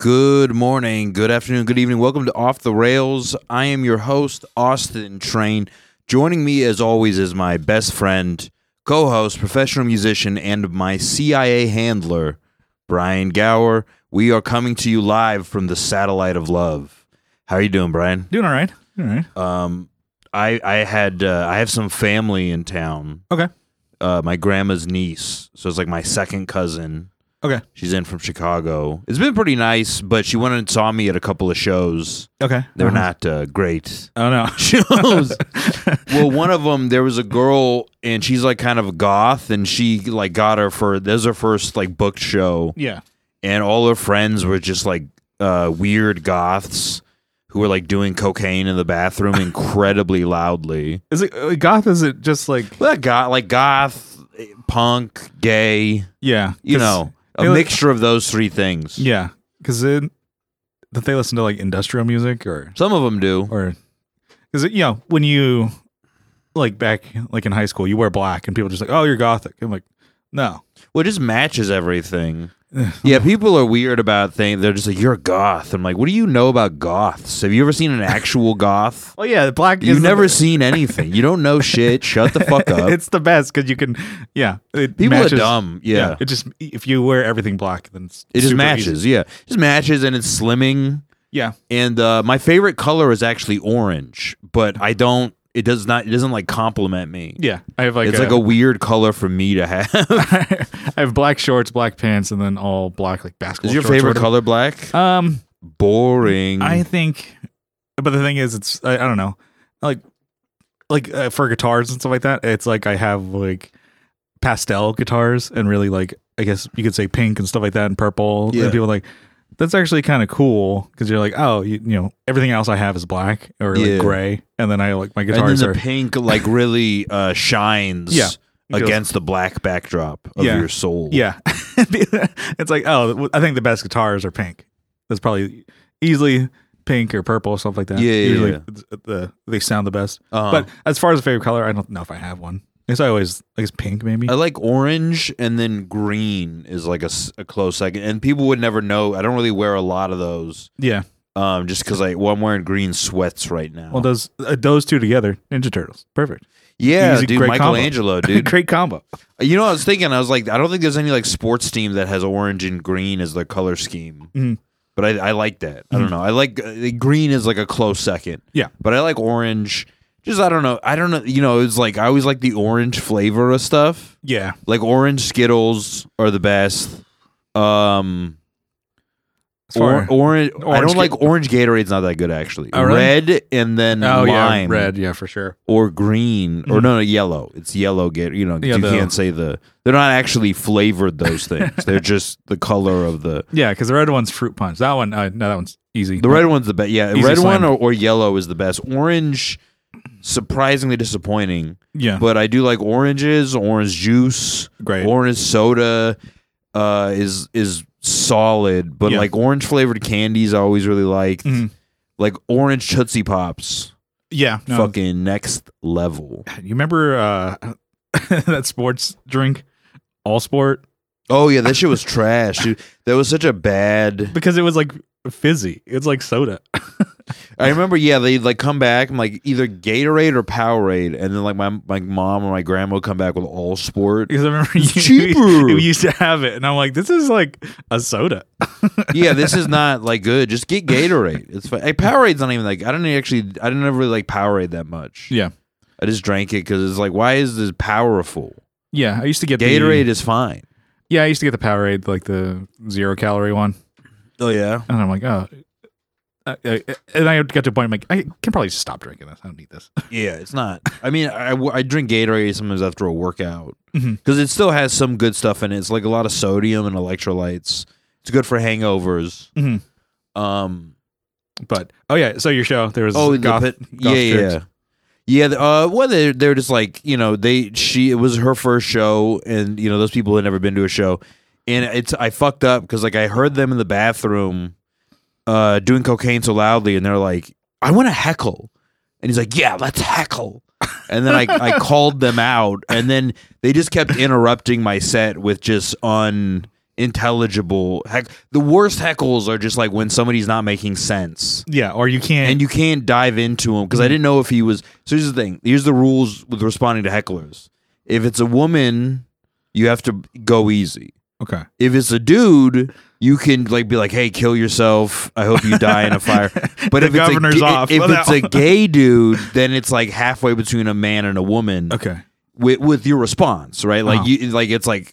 Good morning, good afternoon, good evening. Welcome to Off the Rails. I am your host, Austin Train. Joining me, as always, is my best friend, co host, professional musician, and my CIA handler, Brian Gower. We are coming to you live from the Satellite of Love. How are you doing, Brian? Doing all right. All right. Um, I I had uh, I have some family in town. Okay. Uh, my grandma's niece, so it's like my second cousin. Okay. She's in from Chicago. It's been pretty nice, but she went and saw me at a couple of shows. Okay. They're Uh-huh. not uh, great Oh no. shows. well, one of them, there was a girl, and she's like kind of a goth, and she like got her for this is her first like booked show, yeah. and all her friends were just like uh, weird goths who were like doing cocaine in the bathroom incredibly loudly. Is it uh, goth? Is it just like Well, goth, like goth, punk, gay, yeah? you 'cause- know, a they li- mixture of those three things. Yeah. Because that they listen to like industrial music or Some of them do. or because you know when you like back like in high school you wear black and people just like oh you're gothic. I'm like no. Well, it just matches everything. Yeah, people are weird about things. They're just like, "You're a goth." I'm like, "What do you know about goths? Have you ever seen an actual goth? Well, yeah, the black. You've is the- never seen anything. You don't know shit. Shut the fuck up." it's the best because you can. Yeah. It People matches, are dumb. Yeah, It just if you wear everything black then it's it just matches. easy. Yeah, just matches, and it's slimming. Yeah. And uh, my favorite color is actually orange, but I don't. It does not. It doesn't like compliment me. Yeah. I have like it's like a weird color for me to have. I have black shorts, black pants, and then all black like basketball. is your favorite color black? Um, Boring. I think, but the thing is, it's I, I don't know, like like uh, for guitars and stuff like that. It's like I have like pastel guitars and really like I guess you could say pink and stuff like that and purple. Yeah. And people are like that's actually kind of cool because you're like oh you, you know everything else I have is black or like Yeah. gray and then I like my and then guitars the are pink like really uh, shines. Yeah. Against the black backdrop of Yeah. your soul. Yeah. it's like, oh, I think the best guitars are pink. That's probably easily pink or purple or something like that. Yeah, yeah, Usually yeah. the they sound the best. Uh-huh. But as far as a favorite color, I don't know if I have one. I guess I always I guess pink maybe. I like orange, and then green is like a, s- a close second. And people would never know. I don't really wear a lot of those, yeah. um, just because I well, I'm wearing green sweats right now. Well, those uh, those two together, Ninja Turtles, perfect. yeah, easy, dude, great combo. Michelangelo, dude. Great combo. you know, I was thinking, I was like, I don't think there's any like sports team that has orange and green as their color scheme. Mhm. But I, I like that. I don't know. I like uh, green is like a close second. Yeah. But I like orange. Just I don't know. I don't know. You know, it's like I always like the orange flavor of stuff. Yeah. Like orange Skittles are the best. Um, or, orange. I don't like orange Gatorade's not that good actually. Oh, really? Red and then oh lime yeah, red. Yeah, for sure. or green or no, no yellow. It's yellow. Get you know Yeah, you the- can't say the. They're not actually flavored. Those things. they're just the color of the. Yeah, because the red one's fruit punch. That one, uh, no, that one's easy. The red one's the best. Yeah, Easy red one or, or yellow is the best. Orange, surprisingly disappointing. Yeah. But I do like oranges. Orange juice. Great. Orange soda uh, is is solid, but Yeah. like orange flavored candies, I always really liked. Mhm. Like orange Tootsie Pops, yeah. No, fucking next level. You remember uh, that sports drink, All Sport, Oh yeah, that shit was trash, dude. That was such a bad. because it was like fizzy. It's like soda. I remember, yeah, they like come back. I'm like either Gatorade or Powerade, and then like my my mom or my grandma would come back with All Sport. Because I remember you, cheaper. used to have it, and I'm like, this is like a soda. yeah, this is not like good. Just get Gatorade. It's fine. Hey, Powerade's not even like I don't actually. I didn't ever really like Powerade that much. Yeah, I just drank it because it's like, why is this powerful? yeah. I used to get Gatorade The, is fine. yeah, I used to get the Powerade, like the zero calorie one, Oh yeah. and I'm like, oh. Uh, uh, and I got to a point, I'm like, I can probably just stop drinking this. I don't need this. Yeah, it's not. I mean, I, I drink Gatorade sometimes after a workout because it still has some good stuff in it. It's like a lot of sodium and electrolytes. It's good for hangovers. Mhm. Um. But oh yeah, so your show there was Oh, the goth, pit- goth yeah, chicks. yeah, yeah. Uh, well, they're they're just like you know they she it was her first show, and you know those people had never been to a show, and it's I fucked up because like I heard them in the bathroom, uh, doing cocaine so loudly, and they're like, I want to heckle, and he's like, Yeah, let's heckle. And then I, I called them out, and then they just kept interrupting my set with just unintelligible heck. The worst heckles are just like when somebody's not making sense. Yeah, or you can't. and you can't dive into him because I didn't know if he was. So here's the thing. Here's the rules with responding to hecklers. If it's a woman, you have to go easy. okay. If it's a dude, you can like be like, "Hey, kill yourself. I hope you die in a fire." But The if it's a, off. if it's a gay dude, then it's like halfway between a man and a woman Okay. with with your response, right? Like Uh-huh. you, like it's like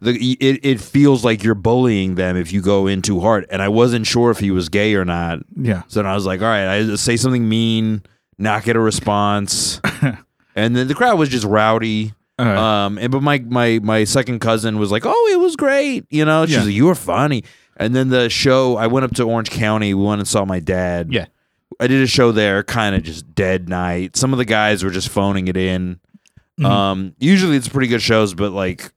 the it, it feels like you're bullying them if you go in too hard. And I wasn't sure if he was gay or not. Yeah. So then I was like, all right, I just say something mean, not get a response. and then the crowd was just rowdy. Um, and but my my my second cousin was like, "Oh, it was great," you know. She's Yeah. like, "You were funny." And then the show, I went up to Orange County. We went and saw my dad. Yeah. I did a show there, kind of just dead night. Some of the guys were just phoning it in. Mhm. Um, usually it's pretty good shows, but like,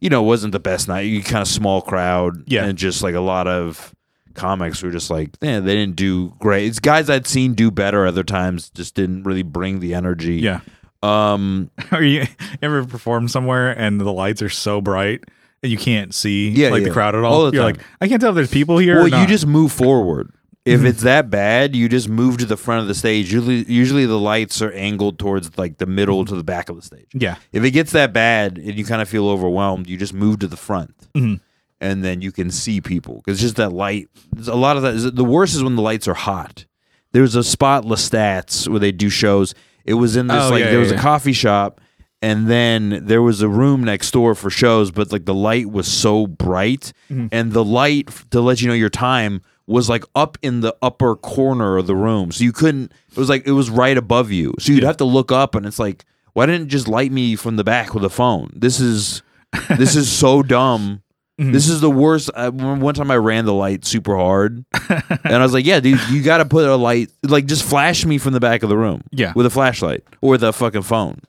you know, it wasn't the best night. You kind of small crowd, Yeah. and just like a lot of comics were just like, yeah, they didn't do great. It's guys I'd seen do better other times, just didn't really bring the energy. yeah. Um, Are you ever perform somewhere and the lights are so bright and you can't see Yeah, like yeah. the crowd at all? All You're time. like, I can't tell if there's people here. well, you just move forward. If Mhm. it's that bad, you just move to the front of the stage. Usually, usually the lights are angled towards like the middle to the back of the stage. yeah. If it gets that bad and you kind of feel overwhelmed, you just move to the front, Mhm. and then you can see people because just that light. A lot of that. The worst is when the lights are hot. There's a spot Lestats where they do shows. It was in this Oh, like yeah, there yeah, was a yeah. coffee shop, and then there was a room next door for shows, but like the light was so bright, Mhm. and the light f- to let you know your time was like up in the upper corner of the room, so you couldn't. It was like it was right above you, so you'd have to look up, and it's like, why didn't it just light me from the back with a phone? This is this is so dumb. Mhm. This is the worst. I, one one time I ran the light super hard, and I was like, "Yeah, dude, you got to put a light. Like, just flash me from the back of the room, Yeah. with a flashlight or the fucking phone."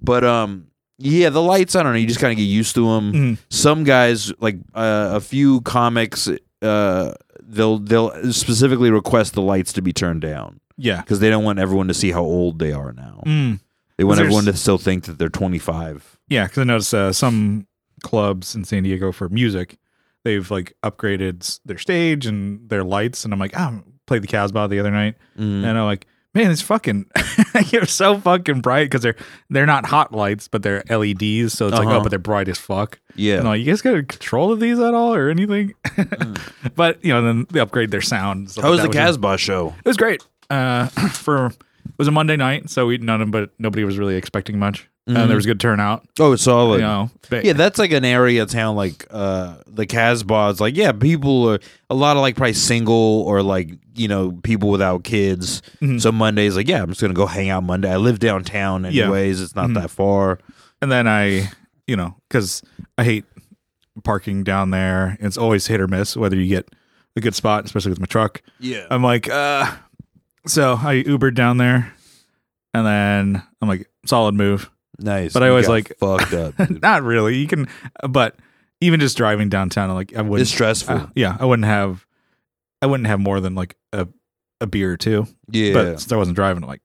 But um, yeah, the lights. I don't know. You just kind of get used to them. Mhm. Some guys, like uh, a few comics, uh, they'll they'll specifically request the lights to be turned down Yeah. because they don't want everyone to see how old they are now. Mm. They want everyone to still think that they're twenty five. Yeah, because I noticed uh, some clubs in San Diego for music, they've like upgraded their stage and their lights, and I'm like, oh, I played the Casbah the other night, Mm. and I'm like, man, it's fucking, you're so fucking bright because they're they're not hot lights, but they're LEDs, so it's like, Uh-huh. oh, but they're bright as fuck. Yeah. And I'm like, you guys got control of these at all or anything? but you know, then they upgrade their sound. How was the Casbah show? It was great. Uh, for it was a Monday night, so we none of but nobody was really expecting much, Mhm. and there was good turnout. Oh, it's solid. you know, Yeah, that's like an area of town like uh the Casbah. It's like yeah, people are a lot of like probably single or like you know people without kids. Mhm. So Monday's like yeah, I'm just gonna go hang out Monday. I live downtown Yeah. anyways. It's not Mhm. that far. And then I, you know, because I hate parking down there. It's always hit or miss whether you get a good spot, especially with my truck. Yeah. I'm like, uh, so I Ubered down there, and then I'm like, solid move. nice. But I always like- fucked up. Not really. You can, but even just driving downtown, I'm like I wouldn't. it's stressful. uh, yeah, I wouldn't have, I wouldn't have more than like a a beer or two. yeah. But since I wasn't driving, I'm like,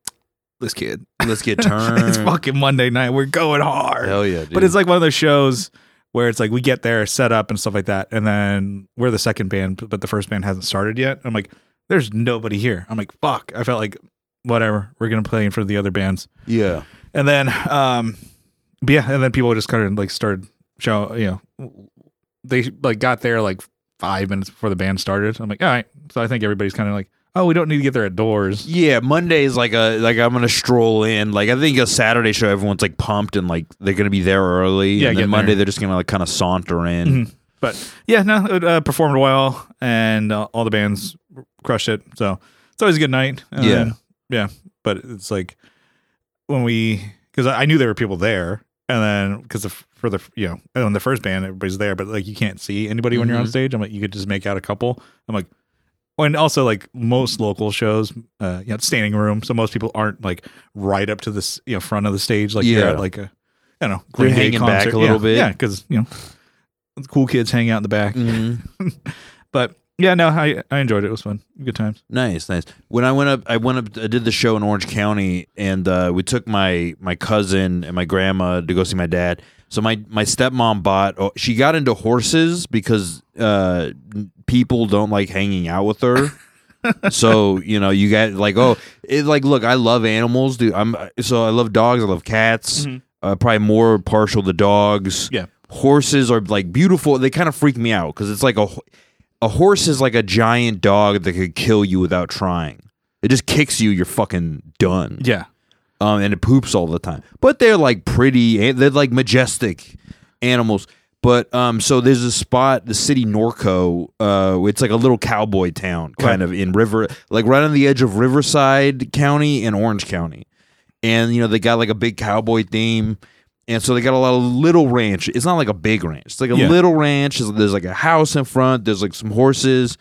this kid. Let's get turned. it's fucking Monday night. We're going hard. Hell yeah, dude. But it's like one of those shows where it's like we get there, set up and stuff like that, and then we're the second band, but the first band hasn't started yet. I'm like, there's nobody here. I'm like, fuck. I felt like whatever. We're gonna play in front of the other bands, yeah. and then um, but yeah, and then people just kind of like started show. You know, they like got there like five minutes before the band started. I'm like, all right. So I think everybody's kind of like, oh, we don't need to get there at doors. Yeah, Monday is like a like I'm gonna stroll in. Like I think a Saturday show, everyone's like pumped and like they're gonna be there early. Yeah, and then Monday there. they're just gonna like kind of saunter in. Mhm. But yeah, no, it uh, performed well, and uh, all the bands crushed it. So it's always a good night. And Yeah. yeah. But it's like when we, because I knew there were people there, and then because for the you know on the first band everybody's there, but like you can't see anybody when you're on Mhm. stage. I'm like you could just make out a couple. I'm like. And also, like most local shows, uh, you know, standing room, so most people aren't like right up to this, you know, front of the stage, like you're Yeah. at like a, I don't know, They're Green Day hanging back concert. a little Yeah. bit. yeah, because you know, cool kids hang out in the back. Mhm. But yeah, no, I I enjoyed it. It was fun. Good times. Nice, nice. When I went up, I went up. I did the show in Orange County, and uh, we took my my cousin and my grandma to go see my dad. So my my stepmom bought. Oh, she got into horses because uh, people don't like hanging out with her. so you know you got like oh it, like look I love animals dude I'm so I love dogs I love cats Mhm. uh, probably more partial to dogs Yeah. horses are like beautiful they kind of freak me out because it's like a a horse is like a giant dog that could kill you without trying it just kicks you you're fucking done Yeah. um, and it poops all the time. But they're like pretty, and they're like majestic animals. But um, so there's a spot, the city Norco. Uh, it's like a little cowboy town, kind of in River, like right on the edge of Riverside County and Orange County. And you know they got like a big cowboy theme, and so they got a lot of little ranch. It's not like a big ranch. It's like a Yeah. little ranch. There's- like a house in front. There's like some horses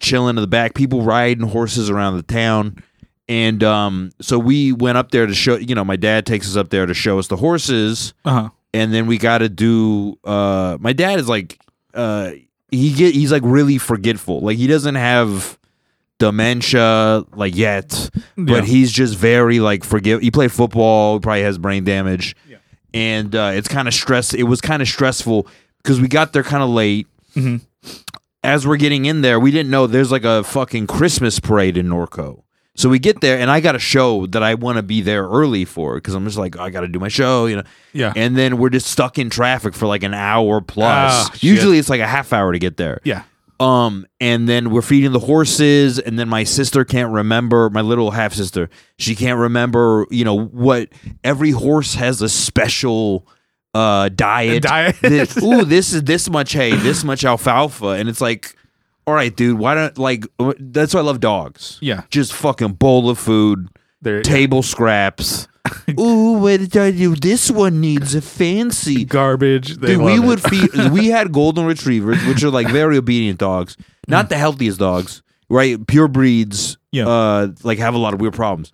chilling in the back. People riding horses around the town. And um, so we went up there to show, you know, my dad takes us up there to show us the horses. Uh huh. And then we got to do, uh, my dad is like, uh, he get, he's like really forgetful. Like he doesn't have dementia like yet, but Yeah. he's just very like forget. He played football, probably has brain damage. Yeah. And uh, it's kind of stress. It was kind of stressful because we got there kind of late. Mhm. As we're getting in there, we didn't know there's like a fucking Christmas parade in Norco. So we get there, and I got a show that I want to be there early for because I'm just like I got to do my show, you know. Yeah. And then we're just stuck in traffic for like an hour plus. Ah, shit. Usually it's like a half hour to get there. yeah. Um, and then we're feeding the horses, and then my sister can't remember my little half sister. She can't remember, you know, what every horse has a special uh diet. Diet. This- ooh, this is this much hay, this much alfalfa, and it's like, all right, dude, why don't like? That's why I love dogs. Yeah. Just fucking bowl of food, There. table scraps. ooh, what did I do? This one needs a fancy. Garbage. They Dude, we love would it. feed. We had golden retrievers, which are like very obedient dogs, not the healthiest dogs, right? Pure breeds, Yeah. uh, like have a lot of weird problems.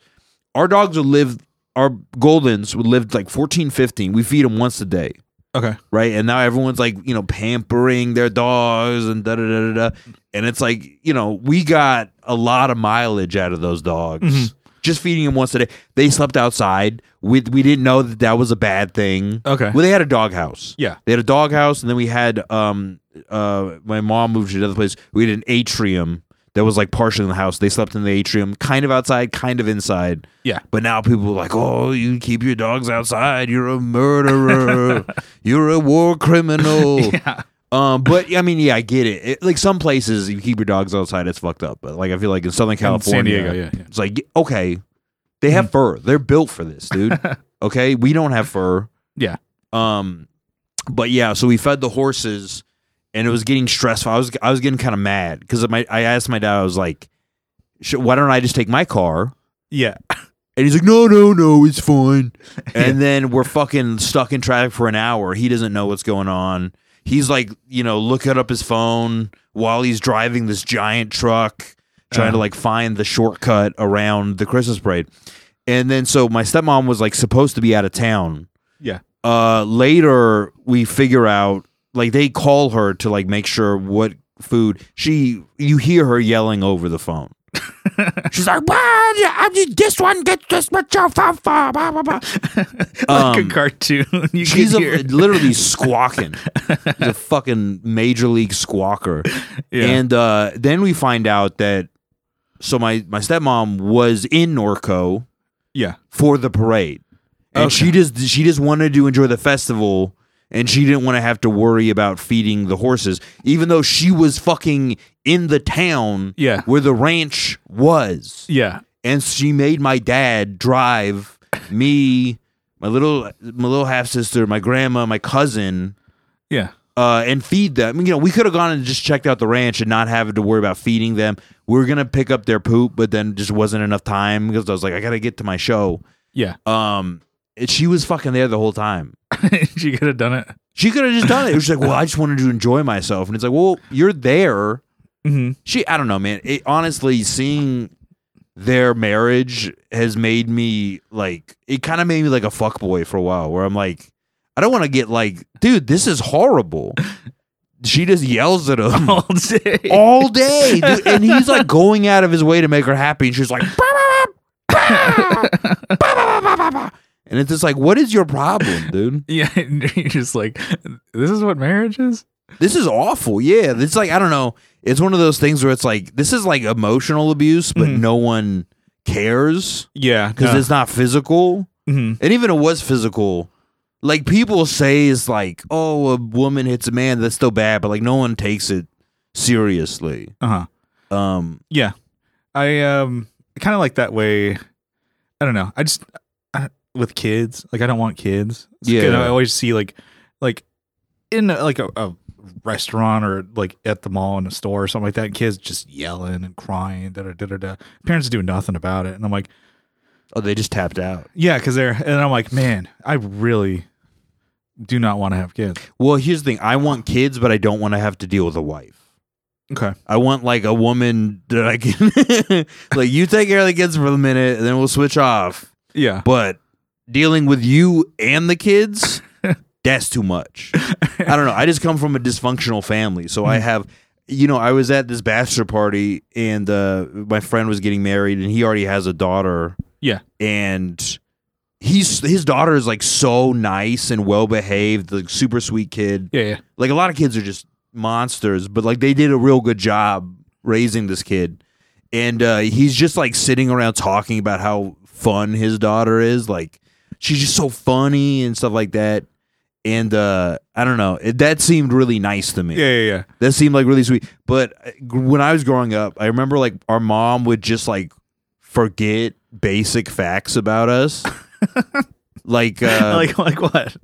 Our dogs would live. Our goldens would live like 14, 15. We feed them once a day, Okay. right? And now everyone's like, you know, pampering their dogs and da da da da da. And it's like, you know, we got a lot of mileage out of those dogs. Mhm. Just feeding them once a day. They slept outside. We we didn't know that that was a bad thing. Okay. Well, they had a doghouse. Yeah. They had a doghouse, and then we had um uh my mom moved to another place. We had an atrium that was like partially in the house. They slept in the atrium, kind of outside, kind of inside. Yeah. But now people are like, "Oh, you keep your dogs outside. You're a murderer. You're a war criminal." Yeah. Um, but I mean, yeah, I get it. it. Like some places, you keep your dogs outside, it's fucked up. But like, I feel like in Southern California, San Diego. Yeah. yeah. it's like okay, they have fur. They're built for this, dude. okay, we don't have fur. Yeah. Um, but yeah, so we fed the horses, and it was getting stressful. I was I was getting kind of mad because my I asked my dad. I was like, "Sh- "Why don't I just take my car?" Yeah. And he's like, "No, no, no, it's fine." And then we're fucking stuck in traffic for an hour. He doesn't know what's going on. He's like, you know, looking up his phone while he's driving this giant truck, trying to Uh. like find the shortcut around the Christmas parade. And then so my stepmom was like supposed to be out of town. Yeah. Uh later we figure out like they call her to like make sure what food she you hear her yelling over the phone. She's like, "Well, I need this one gets this much alfalfa." Blah, blah, blah. like Um, a cartoon. You She's a, literally squawking. She's a fucking major league squawker. yeah. And uh, then we find out that so my my stepmom was in Norco yeah. for the parade, and Okay. she just she just wanted to enjoy the festival, and she didn't want to have to worry about feeding the horses, even though she was fucking in the town Yeah. where the ranch was Yeah. and she made my dad drive me, my little my little half sister, my grandma, my cousin, Yeah. uh, and feed them. I mean, You know, we could have gone and just checked out the ranch and not having to worry about feeding them. We were gonna pick up their poop, but then just wasn't enough time because I was like, I gotta get to my show. Yeah. Um, and she was fucking there the whole time. she could have done it. She could have just done it. It was like, well, I just wanted to enjoy myself, and it's like, well, you're there. Mm-hmm. She, I don't know, man. It, honestly, seeing their marriage has made me like it kind of made me like a fuck boy for a while, where I'm like, I don't want to get like, dude, this is horrible. she just yells at him all day, all day, dude. and he's like going out of his way to make her happy, and she's like, and it's just like, what is your problem, dude? Yeah, you're just like, this is what marriage is. This is awful. Yeah, it's like I don't know. It's one of those things where it's like this is like emotional abuse, but Mhm. no one cares Yeah, because it's not physical. hmm And even if it was physical, like people say is like, oh, a woman hits a man, that's still bad, but like no one takes it seriously. uh huh. Um, Yeah, I um kind of like that way. I don't know. I just I, with kids, like I don't want kids. It's Yeah. I always see like like in like a, a restaurant or like at the mall in a store or something like that. And Kids just yelling and crying. Da da da da da. Parents do nothing about it, and I'm like, oh, they just tapped out. yeah, because they're and I'm like, man, I really do not want to have kids. Well, here's the thing: I want kids, but I don't want to have to deal with a wife. Okay. I want like a woman that I can like. You take care of the kids for a minute, and then we'll switch off. Yeah. But dealing with you and the kids, that's too much. I don't know. I just come from a dysfunctional family, so I Mhm. have. You know, I was at this bachelor party, and uh, my friend was getting married, and he already has a daughter. Yeah. and he's his daughter is like so nice and well behaved, like super sweet kid Yeah. Yeah. like a lot of kids are just monsters, but like they did a real good job raising this kid. And uh, he's just like sitting around talking about how fun his daughter is. Like she's just so funny and stuff like that. And uh, I don't know, it, that seemed really nice to me. Yeah. Yeah. Yeah. That seemed like really sweet. But uh, when I was growing up, I remember like our mom would just like forget basic facts about us. like, uh, like like what?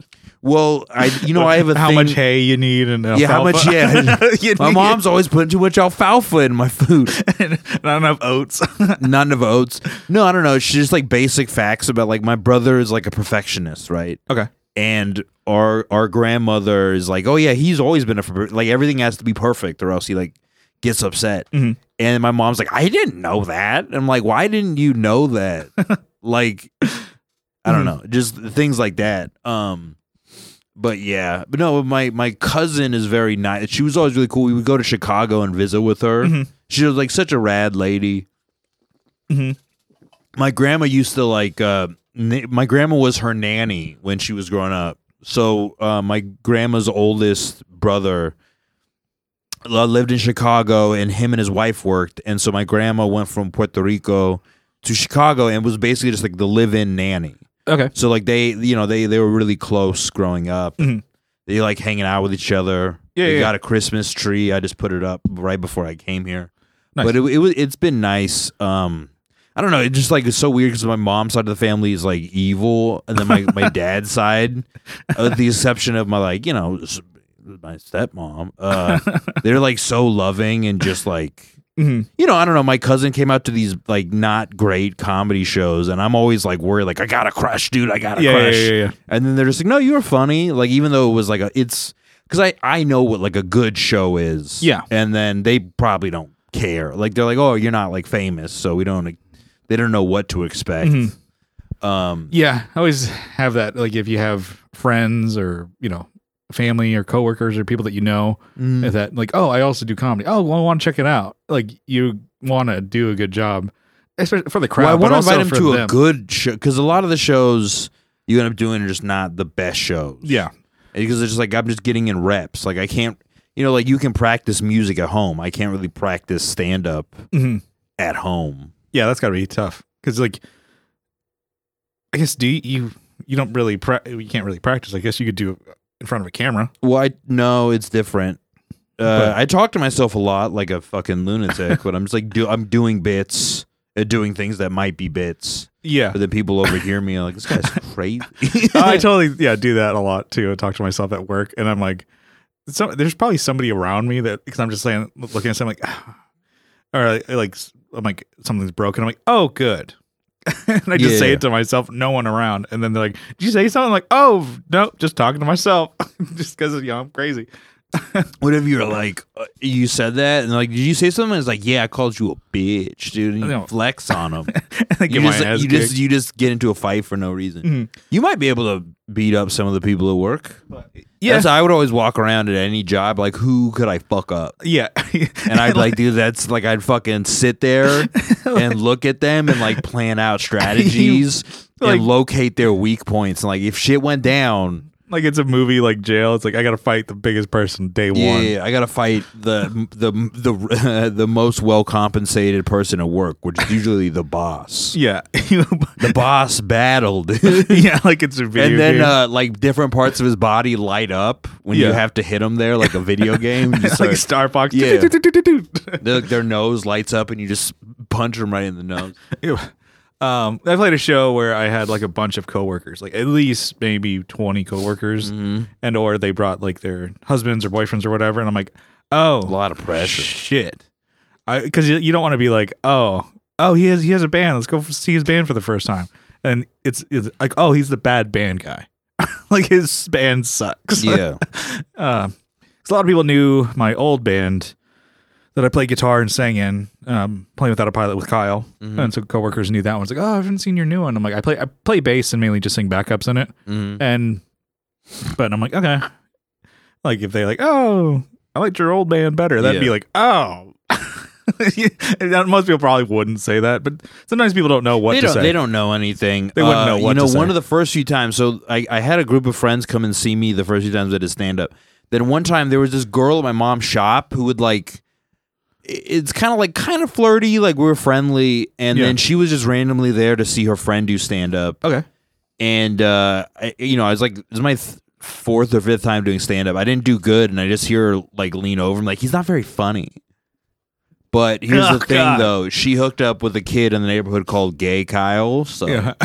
well, I you know I have a how thing, much hay you need and Yeah, how much- yeah. My mom's always putting too much alfalfa in my food. not enough oats. None of oats. No, I don't know. She's just like basic facts about like my brother is like a perfectionist, right? okay. And our our grandmother is like, oh yeah, he's always been a like everything has to be perfect or else he like gets upset. Mhm. And my mom's like, I didn't know that. I'm like, why didn't you know that? like, I don't know, just things like that. Um, but yeah, but no, my my cousin is very nice. She was always really cool. We would go to Chicago and visit with her. Mhm. She was like such a rad lady. Mhm. My grandma used to like. Uh, my grandma was her nanny when she was growing up. So uh, my grandma's oldest brother uh, lived in Chicago, and him and his wife worked. And so my grandma went from Puerto Rico to Chicago and was basically just like the live-in nanny. Okay. So like they, you know, they they were really close growing up. Mhm. They like hanging out with each other. Yeah, They yeah, got a Christmas tree. I just put it up right before I came here. Nice. But it, it was it's been nice. Um, I don't know. It just like it's so weird because my mom's side of the family is like evil, and then my my dad's side, with the exception of my like you know my stepmom, uh, they're like so loving and just like Mhm. you know, I don't know. My cousin came out to these like not great comedy shows, and I'm always like worried, like I got a crush, dude. I got a Yeah, yeah, crush. yeah, yeah. And then they're just like, no, you're funny. Like even though it was like a, it's because I I know what like a good show is. Yeah. And then they probably don't care. Like they're like, oh, you're not like famous, so we don't. They don't know what to expect. Mhm. Um. Yeah, I always have that. Like if you have friends or you know family or coworkers or people that you know mm, that like, oh, I also do comedy. Oh, well, I want to check it out. Like you want to do a good job, especially for the crowd. well, I want to invite him for to them. a good show because a lot of the shows you end up doing are just not the best shows. Yeah, because it's just like I'm just getting in reps. Like I can't, you know, like you can practice music at home. I can't really practice stand up hmm at home. Yeah, that's got to be tough because like, I guess do you you, you don't really pra- you can't really practice. I guess you could do it in front of a camera. Well, I no, it's different. Uh, I talk to myself a lot like a fucking lunatic, but I'm just like do I'm doing bits, uh, doing things that might be bits, Yeah, but then people overhear me like this guy's crazy. I totally yeah do that a lot too. I talk to myself at work, and I'm like, so there's probably somebody around me that because I'm just saying looking at something like, or like I'm like something's broken. I'm like, oh good, and I just say Yeah. it to myself, no one around, and then they're like, did you say something? I'm like, oh no, just talking to myself, just because you know I'm crazy. what if you're like uh, you said that and like did you say something? It's like yeah, I called you a bitch, dude. And you No. flex on them. you just, you just you just get into a fight for no reason. Mhm. You might be able to beat up some of the people at work. Yeah, That's I would always walk around at any job like who could I fuck up? yeah, And I'd like do that's like I'd fucking sit there and look at them and like plan out strategies Like- and locate their weak points. And like if shit went down, like it's a movie like jail. It's like I gotta fight the biggest person day yeah, one. yeah, I gotta fight the the the the most well compensated person at work, which is usually the boss. Yeah. The boss battled. yeah, like it's a video and then game. uh, like different parts of his body light up when you have to hit him there, like a video game. You It's like Star Fox. Yeah. their, their nose lights up, and you just punch them right in the nose. Ew. Um, I played a show where I had like a bunch of coworkers, like at least maybe twenty coworkers, Mm-hmm. and or they brought like their husbands or boyfriends or whatever, and I'm like, oh, A lot of pressure. shit, because you, you don't want to be like, oh, oh, he has he has a band, let's go see his band for the first time, and it's it's like, oh, he's the bad band guy, like his band sucks. Yeah. uh, a lot of people knew my old band that I played guitar and sang in, um, playing without a pilot with Kyle, Mhm. and so coworkers knew that one. It's like, oh, I haven't seen your new one. I'm like, I play I play bass and mainly just sing backups in it, Mhm. and but I'm like, okay, like if they like, oh, I liked your old band better, that'd be like, oh. Most people probably wouldn't say that, but sometimes people don't know what They to don't. say. They don't know anything. They wouldn't Uh, know what You know, one of the first few times. So I, I had a group of friends come and see me the first few times I did stand up. Then one time there was this girl at my mom's shop who would like. It's kind of like kind of flirty, like we were friendly, and Yeah. then she was just randomly there to see her friend do stand up. Okay. and uh I, you know i was like this is my th- fourth or fifth time doing stand up i didn't do good and i just hear her like lean over and like he's not very funny but here's Oh, the thing God. though she hooked up with a kid in the neighborhood called gay kyle so Yeah.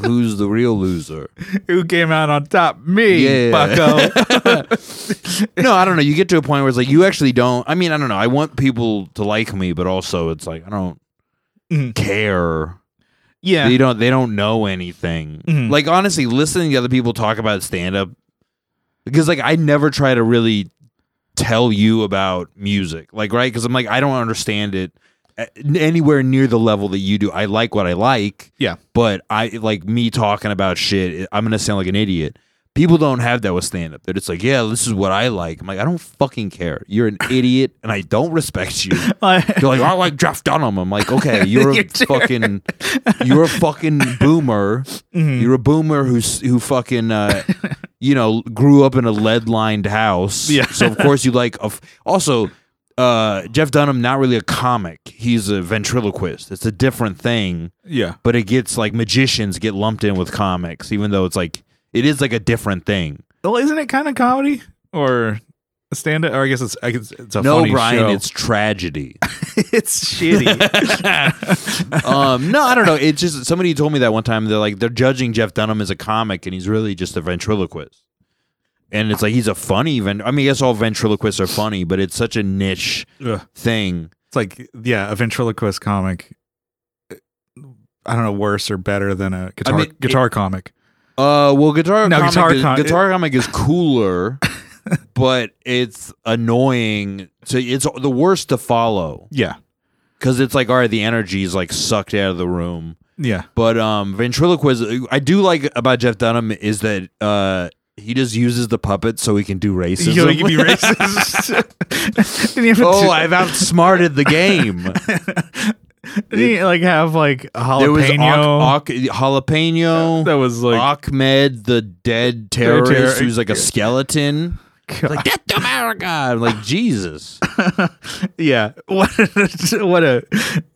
who's the real loser Who came out on top? Me, Yeah. bucko. no i don't know you get to a point where it's like you actually don't i mean i don't know i want people to like me but also it's like i don't Mhm. care yeah. they don't they don't know anything. Mhm. Like honestly, listening to other people talk about stand up because like I never try to really tell you about music. Like right because I'm like I don't understand it anywhere near the level that you do. I like what I like, Yeah. but I like me talking about shit. I'm gonna sound like an idiot. People don't have that with stand up. They're just like, yeah, this is what I like. I'm like, I don't fucking care. You're an idiot, and I don't respect you. You're like, I like Jeff Dunham. I'm like, okay, you're a You're ter- fucking, you're a fucking boomer. Mhm. You're a boomer who's who fucking, uh, you know, grew up in a lead lined house. Yeah. So of course you like. A f- also, uh, Jeff Dunham not really a comic. He's a ventriloquist. It's a different thing, yeah. but it gets like magicians get lumped in with comics, even though it's like it is like a different thing. Well, isn't it kind of comedy or a stand up? Or I guess it's I guess it's a no, funny Brian, show. it's tragedy. it's shitty. um, no, I don't know. It's just somebody told me that one time. They're like they're judging Jeff Dunham as a comic, and he's really just a ventriloquist. And it's like he's a funny. Ven- I mean, I guess all ventriloquists are funny, but it's such a niche Ugh. thing. It's like yeah, a ventriloquist comic. I don't know, worse or better than a guitar mean, guitar comic. Uh, well, guitar No, comic, guitar is, com- guitar comic is cooler, but it's annoying. So it's the worst to follow Yeah, because it's like all right, the energy is like sucked out of the room. yeah, But um, ventriloquist, I do like about Jeff Dunham is that uh, he just uses the puppet so he can do racism. He can be racist. Didn't he have a oh, I've outsmarted the game. Didn't he like have like a there was jalapeno? Ak- Ak- jalapeno. that was like Achmed, the dead terrorist, terror- who's like a skeleton. God. Like death to America. I'm like Jesus. yeah. What a, what a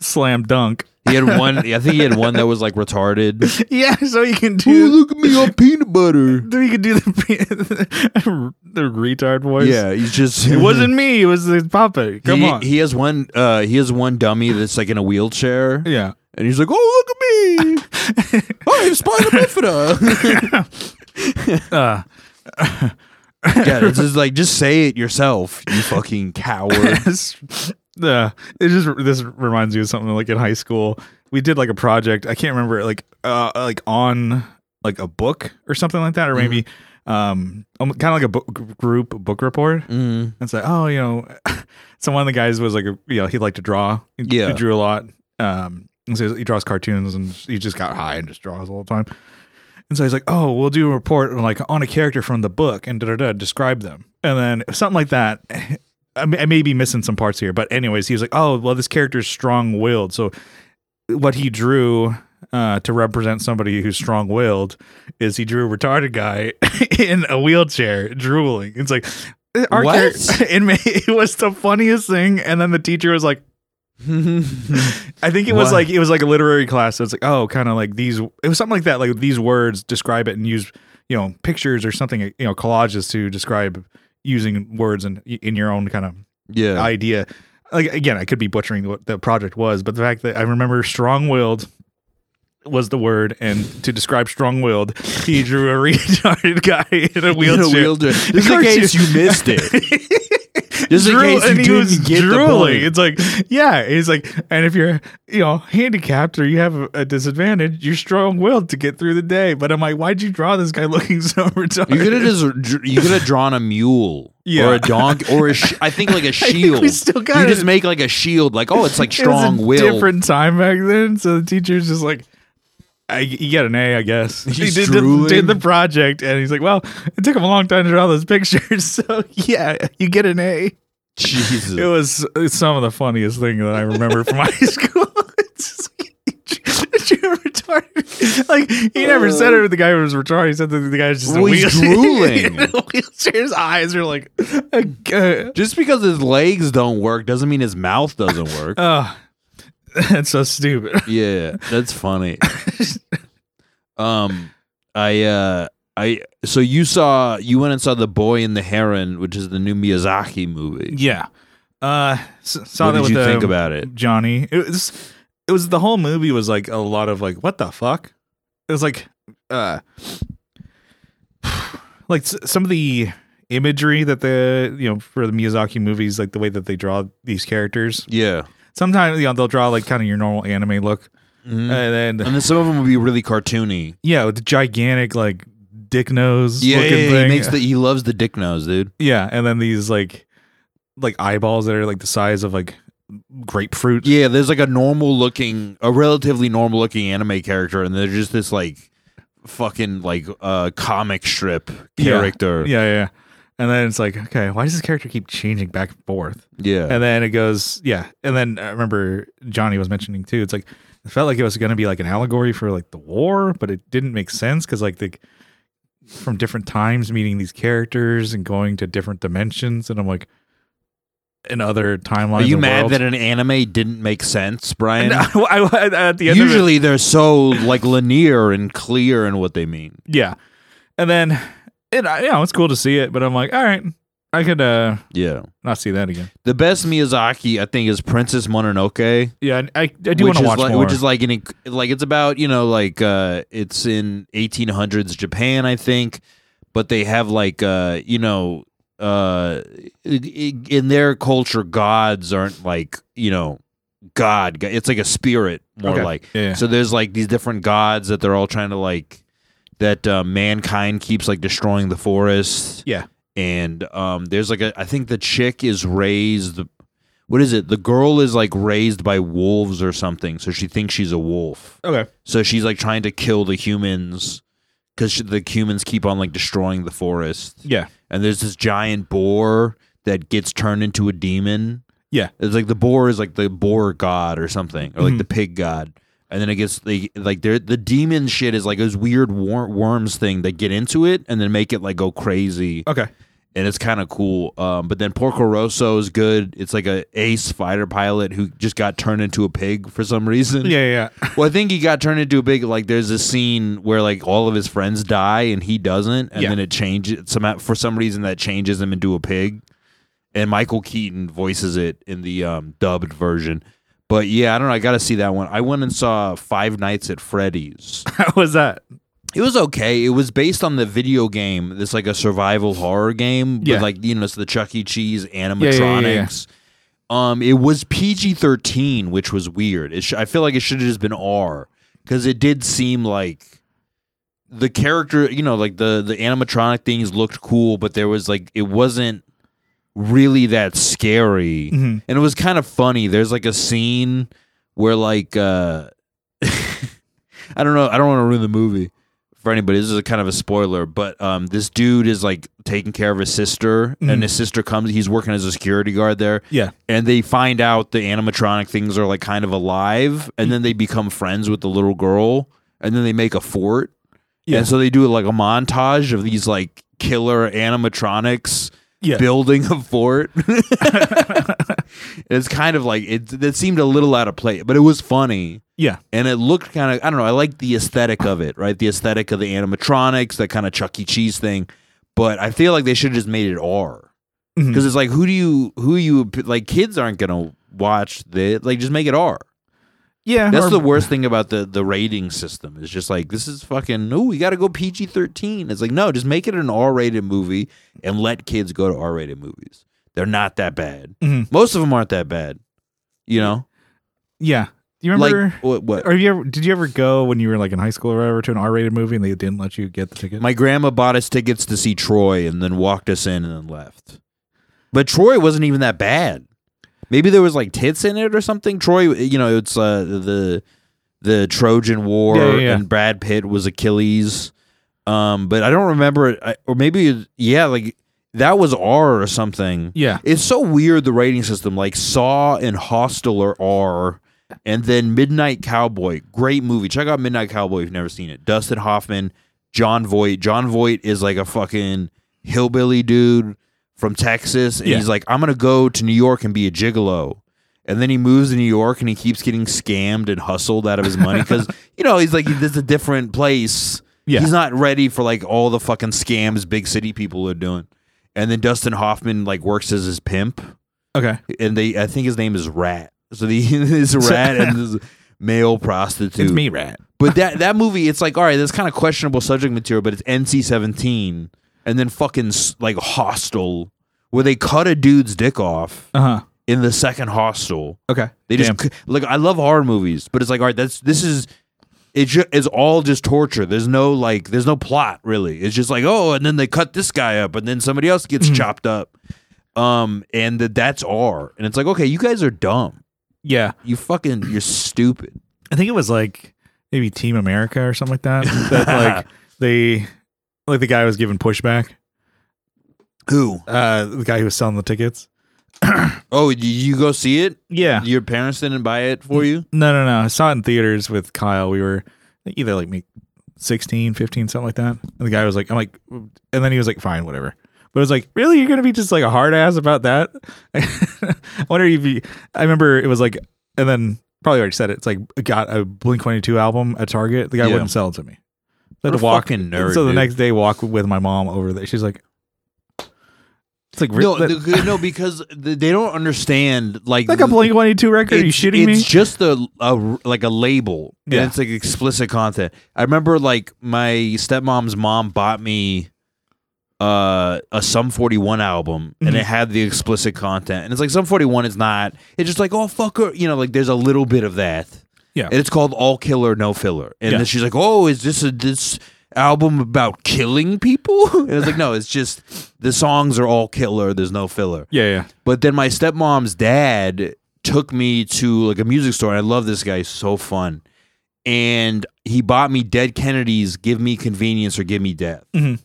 slam dunk. He had one. I think he had one that was like retarded. Yeah, so you can do Oh, do look at me on peanut butter. Then you can do the the retard voice. Yeah, he's just. It wasn't me, it was the puppet. Come he, on. He has one. Uh, he has one dummy that's like in a wheelchair, yeah. and he's like, "Oh, look at me! I have spina bifida." Uh, yeah, it's just like just say it yourself, you fucking coward. Yeah, it just this reminds me of something like in high school. We did like a project. I can't remember like uh like on like a book or something like that, or maybe um kind of like a book, group book report. Mm. It's like oh you know, so one of the guys was like a, you know he liked to draw. He, Yeah. he drew a lot. Um, and so he draws cartoons and he just got high and just draws all the time. And so he's like, "Oh, we'll do a report on, like on a character from the book and da da da, describe them." And then something like that. I may, I may be missing some parts here, but anyways, he was like, "Oh, well, this character's strong-willed." So, what he drew uh, to represent somebody who's strong-willed is he drew a retarded guy in a wheelchair drooling. It's like our What? it was the funniest thing, and then the teacher was like. I think it was What? like it was like a literary class. So it's like, oh, kind of like these. It was something like that. Like these words describe it, and use you know pictures or something. You know collages to describe using words in in your own kind of yeah. idea. Like again, I could be butchering what the project was, but the fact that I remember strong-willed was the word, and to describe strong-willed, he drew a retarded guy in a In wheelchair. a wheelchair. Just in case you missed it. Just in Drool- case you he didn't was get the drooling. point. It's like, yeah, he's like, and if you're, you know, handicapped or you have a, a disadvantage, you're strong-willed to get through the day. But I'm like, why'd you draw this guy looking so retarded? You could have just you could have drawn a mule Yeah. or a donkey or a sh- I think like a shield. we still got you it. just make like a shield, like oh, it's like It strong will. different time back then, so the teacher's just like. I, you get an A, I guess. He's he did, drooling. did the project, and he's like, "Well, it took him a long time to draw those pictures, so yeah, you get an A." Jesus. It was some of the funniest thing that I remember from high school. Just, retarded. Like he never said it. With the guy who was retarded. He said that the guy's just in a Well, he's drooling. in. His eyes are like, uh, Just because his legs don't work doesn't mean his mouth doesn't work. oh, that's so stupid. yeah, that's funny. um, I uh, I so you saw you went and saw the Boy and the Heron, which is the new Miyazaki movie. Yeah. Uh, s- saw what that did with you think about it? Johnny. It was it was the whole movie was like a lot of like what the fuck. It was like uh like s- some of the imagery that the you know for the Miyazaki movies like the way that they draw these characters. Yeah, Sometimes you know they'll draw like kind of your normal anime look Mhm. and then and then some of them would be really cartoony. yeah with the gigantic like dick nose Yeah, looking yeah, thing. he makes the he loves the dick nose, dude. yeah, and then these like like eyeballs that are like the size of like grapefruit. Yeah, there's like a normal looking, a relatively normal looking anime character, and there's just this like fucking like uh comic strip Yeah. character. Yeah, yeah. And then it's like, okay, why does this character keep changing back and forth? Yeah. And then it goes, yeah. And then I remember Johnny was mentioning too. It's like it felt like it was going to be like an allegory for like the war, but it didn't make sense because like the from different times meeting these characters and going to different dimensions, and I'm like, in other timelines. Are you mad worlds. that an anime didn't make sense, Brian? No, I, I- at the end of it, Usually they're so like linear and clear in what they mean. yeah. And then it, you know, it's cool to see it, but I'm like, all right, I could uh Yeah. not see that again. The best Miyazaki, I think, is Princess Mononoke. Yeah, I, I do want to watch like, more. Which is like an like it's about you know like uh it's in 1800s Japan, I think, but they have like uh you know uh in their culture gods aren't like you know god it's like a spirit more Okay. like Yeah, yeah. so there's like these different gods that they're all trying to like that uh, mankind keeps like destroying the forest Yeah. and um there's like a i think the chick is raised what is it the girl is like raised by wolves or something so she thinks she's a wolf okay. so she's like trying to kill the humans because the humans keep on like destroying the forest Yeah. and there's this giant boar that gets turned into a demon Yeah. it's like the boar is like the boar god or something or like Mhm. the pig god and then it gets they like the demon shit is like this weird wor- worms thing that get into it and then make it like go crazy Okay. and it's kind of cool. Um, but then Porco Rosso is good. It's like a ace fighter pilot who just got turned into a pig for some reason. Yeah, yeah. yeah. Well, I think he got turned into a pig. Like there's a scene where like all of his friends die and he doesn't, and Yeah. then it changes. Some for some reason that changes him into a pig. And Michael Keaton voices it in the um, dubbed version. But yeah, I don't know. I got to see that one. I went and saw Five Nights at Freddy's. How was that? It was okay. It was based on the video game. It's like a survival horror game Yeah. with like you know it's the Chuck E. Cheese animatronics. yeah, yeah. Um, it was PG thirteen, which was weird. It sh- I feel like it should have just been R because it did seem like the character, you know, like the the animatronic things looked cool, but there was like it wasn't really that scary Mhm. and it was kind of funny. There's like a scene where like uh I don't know, I don't want to ruin the movie for anybody. This is a kind of a spoiler, but um, this dude is like taking care of his sister, Mhm. and his sister comes. He's working as a security guard there, Yeah. and they find out the animatronic things are like kind of alive, and then they become friends with the little girl, and then they make a fort. Yeah. And so they do like a montage of these like killer animatronics Yeah. building a fort. it's kind of like it. That seemed a little out of place, but it was funny Yeah. and it looked kind of. I don't know. I like the aesthetic of it, right? The aesthetic of the animatronics, that kind of Chuck E. Cheese thing. But I feel like they should have just made it R mm-hmm. because it's like who do you who you like kids aren't gonna watch this. Like just make it R. Yeah. That's or- the worst thing about the the rating system. It's just like this is fucking. No, we got to go PG thirteen. It's like no, just make it an R rated movie and let kids go to R rated movies. They're not that bad. Mhm. Most of them aren't that bad. You know, Yeah. Do you remember? like what? what or you ever, did you ever go when you were like in high school or whatever to an R-rated movie and they didn't let you get the ticket? My grandma bought us tickets to see Troy and then walked us in and then left. But Troy wasn't even that bad. Maybe there was like tits in it or something. Troy, you know, it's uh, the the Trojan War Yeah, yeah, yeah. and Brad Pitt was Achilles. Um, but I don't remember it, I- or maybe yeah, like that was R or something. yeah. It's so weird the rating system. Like Saw and Hostel are R, and then Midnight Cowboy, great movie. Check out Midnight Cowboy if you've never seen it. Dustin Hoffman, Jon Voight. Jon Voight is like a fucking hillbilly dude from Texas, and Yeah. he's like, I'm gonna go to New York and be a gigolo. And then he moves to New York and he keeps getting scammed and hustled out of his money because you know he's like this is a different place. Yeah. He's not ready for like all the fucking scams big city people are doing. And then Dustin Hoffman like works as his pimp, Okay. and they I think his name is Rat. So the is a rat and this male prostitute. It's me, Rat. But that that movie, it's like all right, that's kind of questionable subject material, but it's NC seventeen, and then fucking like Hostel, where they cut a dude's dick off Uh huh. in the second Hostel. Okay. They just Damn. c- like I love horror movies, but it's like all right, that's this is it. Ju- it's all just torture. There's no like, there's no plot really. It's just like oh, and then they cut this guy up, and then somebody else gets Mhm. chopped up. Um, and that that's R, and it's like okay, you guys are dumb. Yeah. You fucking, you're stupid. I think it was like maybe Team America or something like that. that like they like the guy was giving pushback. Who? Uh, the guy who was selling the tickets. Oh, did you go see it? Yeah. Your parents didn't buy it for you? No, no, no. I saw it in theaters with Kyle. We were either like me 16, 15, something like that. And the guy was like, I'm like, and then he was like, fine, whatever. But it was like, really? You're going to be just like a hard ass about that? I wonder if you, I remember it was like, and then probably already said it. It's like, got a Blink 22 album at Target. The guy Yeah. wouldn't sell it to me. What to walk. fucking nerd, so the dude. next day, walk with my mom over there. She's like, it's like, No, that- the- no, because they don't understand. Like, like a Blink 22 record? Are you it's- shitting it's me? just a, a like a label. Yeah. And it's like explicit content. I remember like my stepmom's mom bought me uh a Sum 41 album and Mhm. it had the explicit content. And it's like Sum 41 is not it's just like oh fuck her, you know, like there's a little bit of that. Yeah. And it's called All Killer No Filler. And Yeah. then she's like, "Oh, is this a this album about killing people?" and it's like, "No, it's just the songs are all killer, there's no filler." yeah, yeah. But then my stepmom's dad took me to like a music store. And I love this guy; he's so fun. And he bought me Dead Kennedys, "Give Me Convenience" or "Give Me Death." Mhm.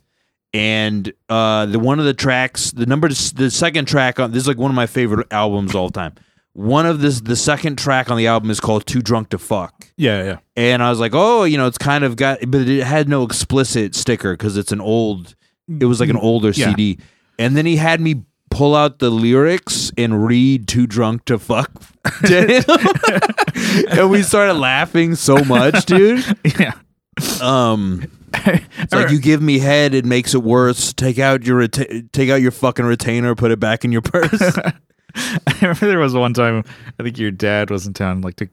And uh, the one of the tracks, the number, the second track on this is like one of my favorite albums all time. One of this, the second track on the album is called "Too Drunk to Fuck." Yeah, yeah. And I was like, oh, you know, it's kind of got, but it had no explicit sticker because it's an old, it was like an older Yeah. CD. And then he had me pull out the lyrics and read Too Drunk to Fuck to him. and we started laughing so much, dude. Yeah. Um, it's like you give me head, it makes it worse. Take out your reta- take out your fucking retainer, put it back in your purse. I remember there was one time I think your dad was in town, like to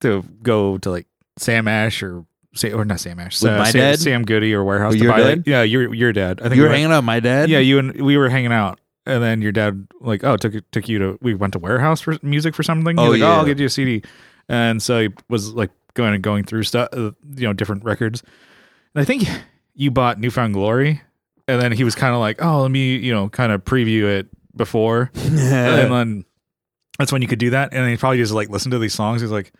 to go to like Sam Ash or say or not Sam Ash, uh, my Sam, dad? Sam Goody or Wherehouse. Oh, your buy, dad? like- yeah, your your dad. I think you were we hanging out, my dad. Yeah, you and we were hanging out, and then your dad like, oh, took took you to we went to Wherehouse for music for something. Oh, like, yeah. oh, I'll get you a CD, and so he was like going and going through stuff, uh, you know, different records. And I think you bought New Found Glory, and then he was kind of like, oh, let me you know kind of preview it before, and then that's when you could do that. And then he probably just like listened to these songs. He's like,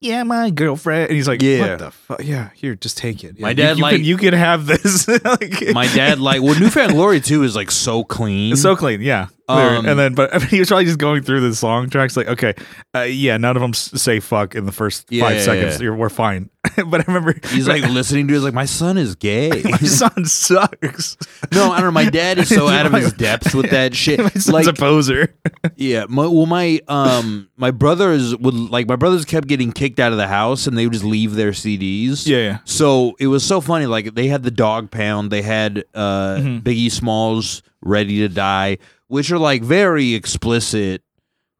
yeah, my girlfriend. And he's like, Yeah. what the fuck? Yeah, here, just take it. My Yeah, dad you, you like- can, you can have this. like, My dad like well, New Found Glory too is like so clean. It's so clean, yeah. Um, and then, but I mean, he was probably just going through the song tracks, like, okay, uh, yeah, none of them s- say fuck in the first Yeah, five yeah, seconds. yeah. You're, we're fine. but I remember He's like listening to it, he's like, my son is gay. my son sucks. no, I don't know. My dad is so out of his depths with that shit. my son's Like, a poser. yeah, my, well, my um, my brothers would like my brothers kept getting kicked out of the house, and they would just leave their CDs. yeah, yeah. So it was so funny. Like they had the Dogg Pound, they had uh, Mm-hmm. Biggie Smalls, Ready to Die, which are like very explicit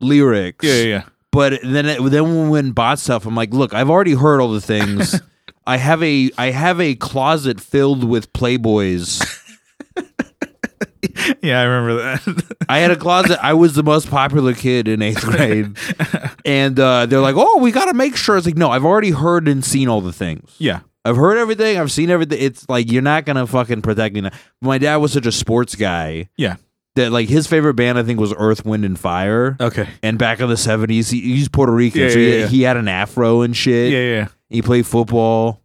lyrics. Yeah, yeah, yeah. But then it, then when we went and bought stuff, I'm like, look, I've already heard all the things. I have a I have a closet filled with Playboys. Yeah, I remember that. I had a closet. I was the most popular kid in eighth grade, and uh, they're like, "Oh, we got to make sure." It's like, no, I've already heard and seen all the things. yeah. I've heard everything. I've seen everything. It's like you're not gonna fucking protect me. Now. My dad was such a sports guy Yeah. That like his favorite band I think was Earth, Wind, and Fire. Okay. And back in the seventies, he, he's Puerto Rican, Yeah, so yeah, he, yeah. he had an afro and shit. Yeah, yeah. He played football.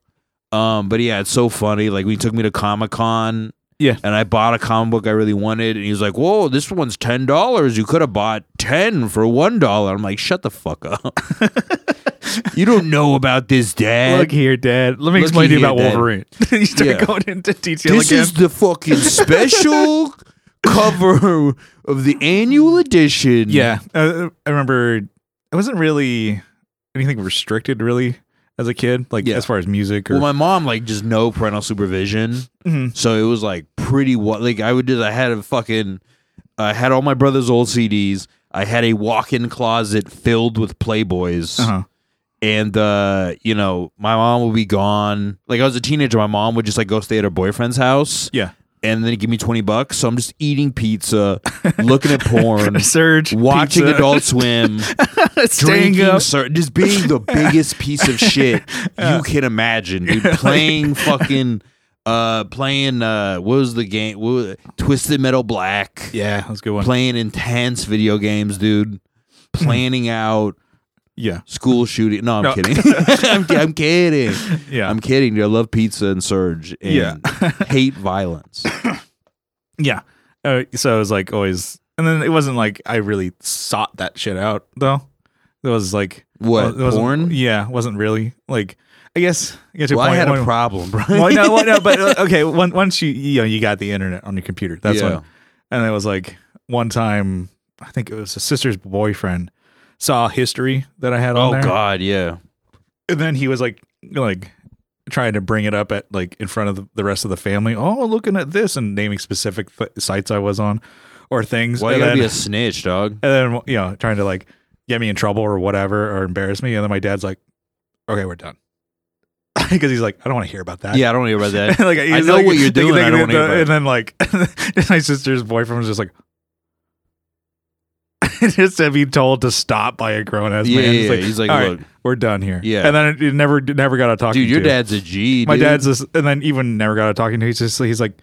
Um, but yeah, it's so funny. Like he took me to Comic Con. Yeah. And I bought a comic book I really wanted, and he was like, "Whoa, this one's ten dollars. You could have bought ten for one dollar." I'm like, "Shut the fuck up! you don't know about this, Dad. Look here, Dad. Let me Look explain to you about Dad. Wolverine. you start Yeah. going into detail this again. is the fucking special cover of the annual edition." yeah. Uh, I remember it wasn't really anything restricted, really, as a kid, like Yeah. as far as music or. Well, my mom like just no parental supervision, Mhm. so it was like pretty. What like I would do? I had a fucking. I had all my brother's old CDs. I had a walk-in closet filled with Playboys, Uh-huh. and uh, you know my mom would be gone. Like I was a teenager, my mom would just like go stay at her boyfriend's house, Yeah. And then he give me twenty bucks. So I'm just eating pizza, looking at porn, Surge. watching pizza, Adult Swim. drinking, sir, just being the biggest piece of shit you can imagine, dude. Playing fucking, uh, playing, uh, what was the game? What was? Twisted Metal Black. Yeah, that's a good one. Playing intense video games, dude. Planning out yeah. school shooting. No, I'm No. kidding. I'm, I'm kidding. Yeah. I'm kidding. Dude. I love pizza and Surge. And Yeah. hate violence. Yeah. Uh, so it was like always, and then it wasn't like I really sought that shit out though. It was like What, it porn? Yeah, wasn't really like. I guess. I guess your Well, I point- had a one- problem, bro. Well, no, well, no, but uh, okay. One, once you you know you got the internet on your computer, that's Yeah. when. And it was like one time, I think it was a sister's boyfriend saw history that I had on Oh there, God, yeah. and then he was like like trying to bring it up at like in front of the, the rest of the family. Oh, looking at this and naming specific th- sites I was on or things. Why you gotta then, be a snitch, dog? and then you know trying to like get me in trouble or whatever or embarrass me. And then my dad's like, "Okay, we're done," because he's like, "I don't want to hear about that." Yeah, I don't want to hear about that. like, I know like- what you're doing, like, I don't wanna hear about and then like my sister's boyfriend was just like. just to be told to stop by a grown ass Yeah, man. yeah, He's like, he's like, "All right, look, we're done here. Yeah. and then it, it never never got a talking. dude, your to. dad's a G. My dude. dad's just, and then even never got a talking to. He's just he's like,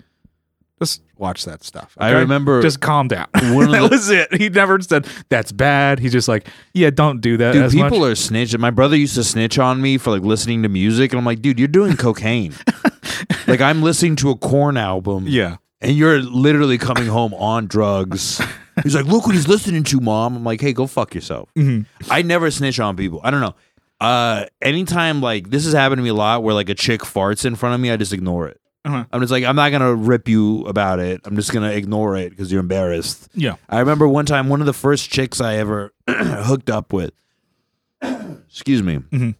just watch that stuff. I okay? remember Just calm down. one of that the- was it. He never said that's bad. He's just like, yeah, don't do that. Dude, as people much. are snitching. My brother used to snitch on me for like listening to music, and I'm like, dude, you're doing cocaine. like I'm listening to a Korn album, yeah, and you're literally coming home on drugs. He's like, look what he's listening to, mom. I'm like, hey, go fuck yourself. Mhm. I never snitch on people. I don't know. Uh, anytime like this has happened to me a lot, where like a chick farts in front of me, I just ignore it. Uh-huh. I'm just like, I'm not gonna rip you about it. I'm just gonna ignore it because you're embarrassed. yeah, I remember one time, one of the first chicks I ever hooked up with. excuse me. Mhm.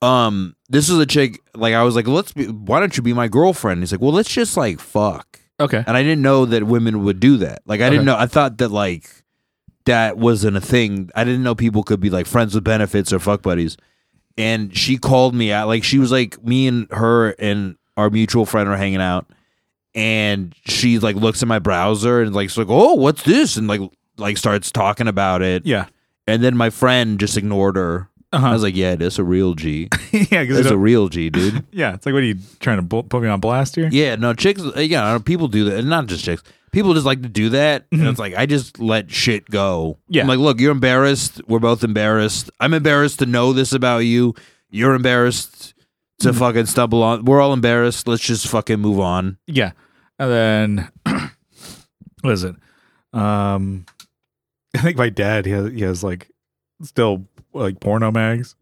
Um, this was a chick. Like I was like, let's be. Why don't you be my girlfriend? He's like, well, let's just like fuck. Okay, And I didn't know that women would do that. Like I didn't know. I thought that like that wasn't a thing. I didn't know people could be like friends with benefits or fuck buddies. And she called me out. Like she was like me and her and our mutual friend are hanging out, and she like looks at my browser and like, like, oh, what's this? And like like starts talking about it. yeah, And then my friend just ignored her. I uh-huh. was like, yeah, that's a real G. yeah, because That's a real G, dude. yeah, it's like, what are you trying to bu- put me on blast here? Yeah, no, chicks. uh, Yeah, people do that. And not just chicks. People just like to do that, and Mhm. it's like I just let shit go. Yeah. I'm like, look, you're embarrassed. We're both embarrassed. I'm embarrassed to know this about you. You're embarrassed to Mhm. fucking stumble on. We're all embarrassed. Let's just fucking move on. Yeah. And then what is it? Um I think my dad he has he has like still like porno mags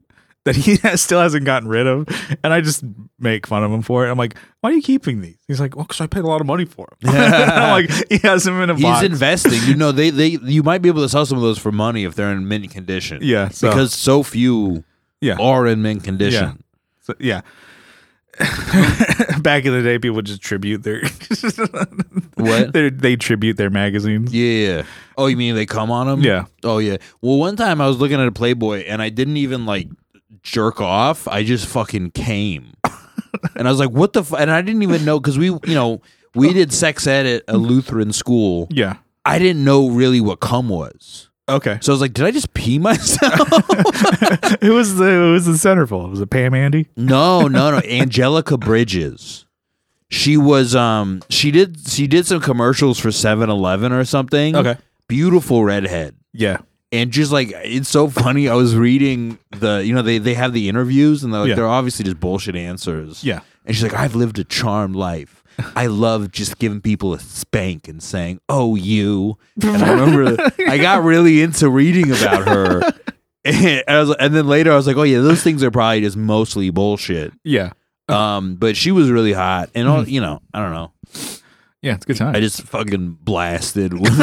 that he has, still hasn't gotten rid of. And I just make fun of him for it. I'm like, why are you keeping these? He's like, well, because I paid a lot of money for them. I'm like, he has them in a He's box. investing. You know, they they you might be able to sell some of those for money if they're in mint condition. yeah. So, because so few Yeah. are in mint condition. so, yeah. Back in the day, people would just tribute their What? They they tribute their magazines. Yeah. Oh, you mean they come on them? Yeah. Oh yeah. Well, one time I was looking at a Playboy and I didn't even like jerk off. I just fucking came, and I was like, "What the?" F-? And I didn't even know because we, you know, we did sex ed at a Lutheran school. Yeah. I didn't know really what cum was, Okay. so I was like, "Did I just pee myself?" it was the who was the centerfold? Was it Pam Andy? no, no, no. Angelica Bridges. She was um she did she did some commercials for 7-Eleven or something. Okay. Beautiful redhead. Yeah. and just like it's so funny. I was reading the you know they they have the interviews and they're like Yeah. they're obviously just bullshit answers. Yeah. and she's like, I've lived a charmed life. I love just giving people a spank and saying, "Oh, you." And I remember I got really into reading about her. And, I was, and then later I was like, "Oh yeah, those things are probably just mostly bullshit." Yeah. Um, but she was really hot, and all, you know, I don't know. Yeah. It's a good time. I just fucking blasted even.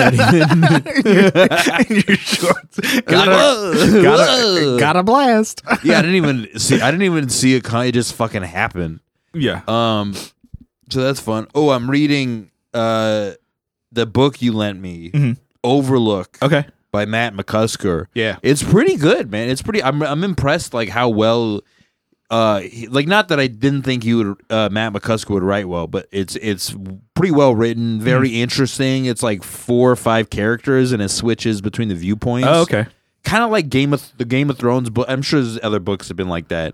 in your shorts. Got a, gotta, whoa." gotta blast. yeah, I didn't even see. I didn't even see it. It just fucking happened. Yeah. Um, so that's fun. Oh, I'm reading uh the book you lent me, Mhm. Overlook Okay. by Matt McCusker. Yeah. It's pretty good, man. It's pretty. I'm I'm impressed, like how well. Uh, he- like not that I didn't think you would, uh, Matt McCusker would write well, but it's it's pretty well written, very Mm-hmm. interesting. It's like four or five characters, and it switches between the viewpoints Oh, okay. kind of like Game of the Game of Thrones book. I'm sure there's other books have been like that,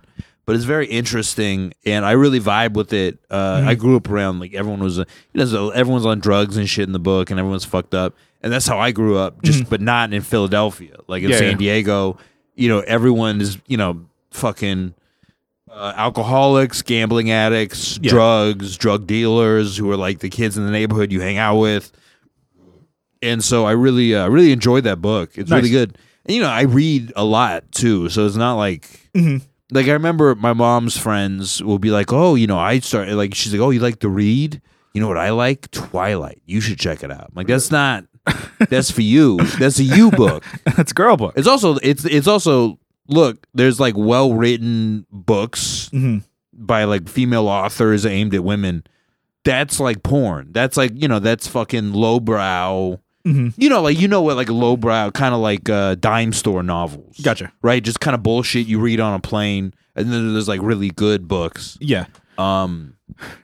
but it's very interesting, and I really vibe with it. Uh, Mm-hmm. I grew up around like everyone was, you know, everyone's on drugs and shit in the book, and everyone's fucked up, and that's how I grew up. Just but not in Philadelphia, like in Mm-hmm. Yeah, San yeah. Diego. You know, everyone is you know fucking. Uh, alcoholics, gambling addicts, Yeah. drugs, drug dealers who are like the kids in the neighborhood you hang out with. And so I really, uh, really enjoyed that book. It's really good. And you know, I read a lot too, so it's not like Mhm. Like I remember my mom's friends will be like, "Oh, you know, I started like she's like, "Oh, you like to read? You know what I like? Twilight. You should check it out." I'm like, "That's not that's for you. That's a you book." That's girl book. It's also it's it's also look, there's like well-written books Mhm. by like female authors aimed at women. That's like porn. That's like, you know, that's fucking lowbrow. Mhm. You know, like you know what like lowbrow kind of like uh dime store novels. Gotcha. Right? Just kind of bullshit you read on a plane and then there's like really good books. Yeah. Um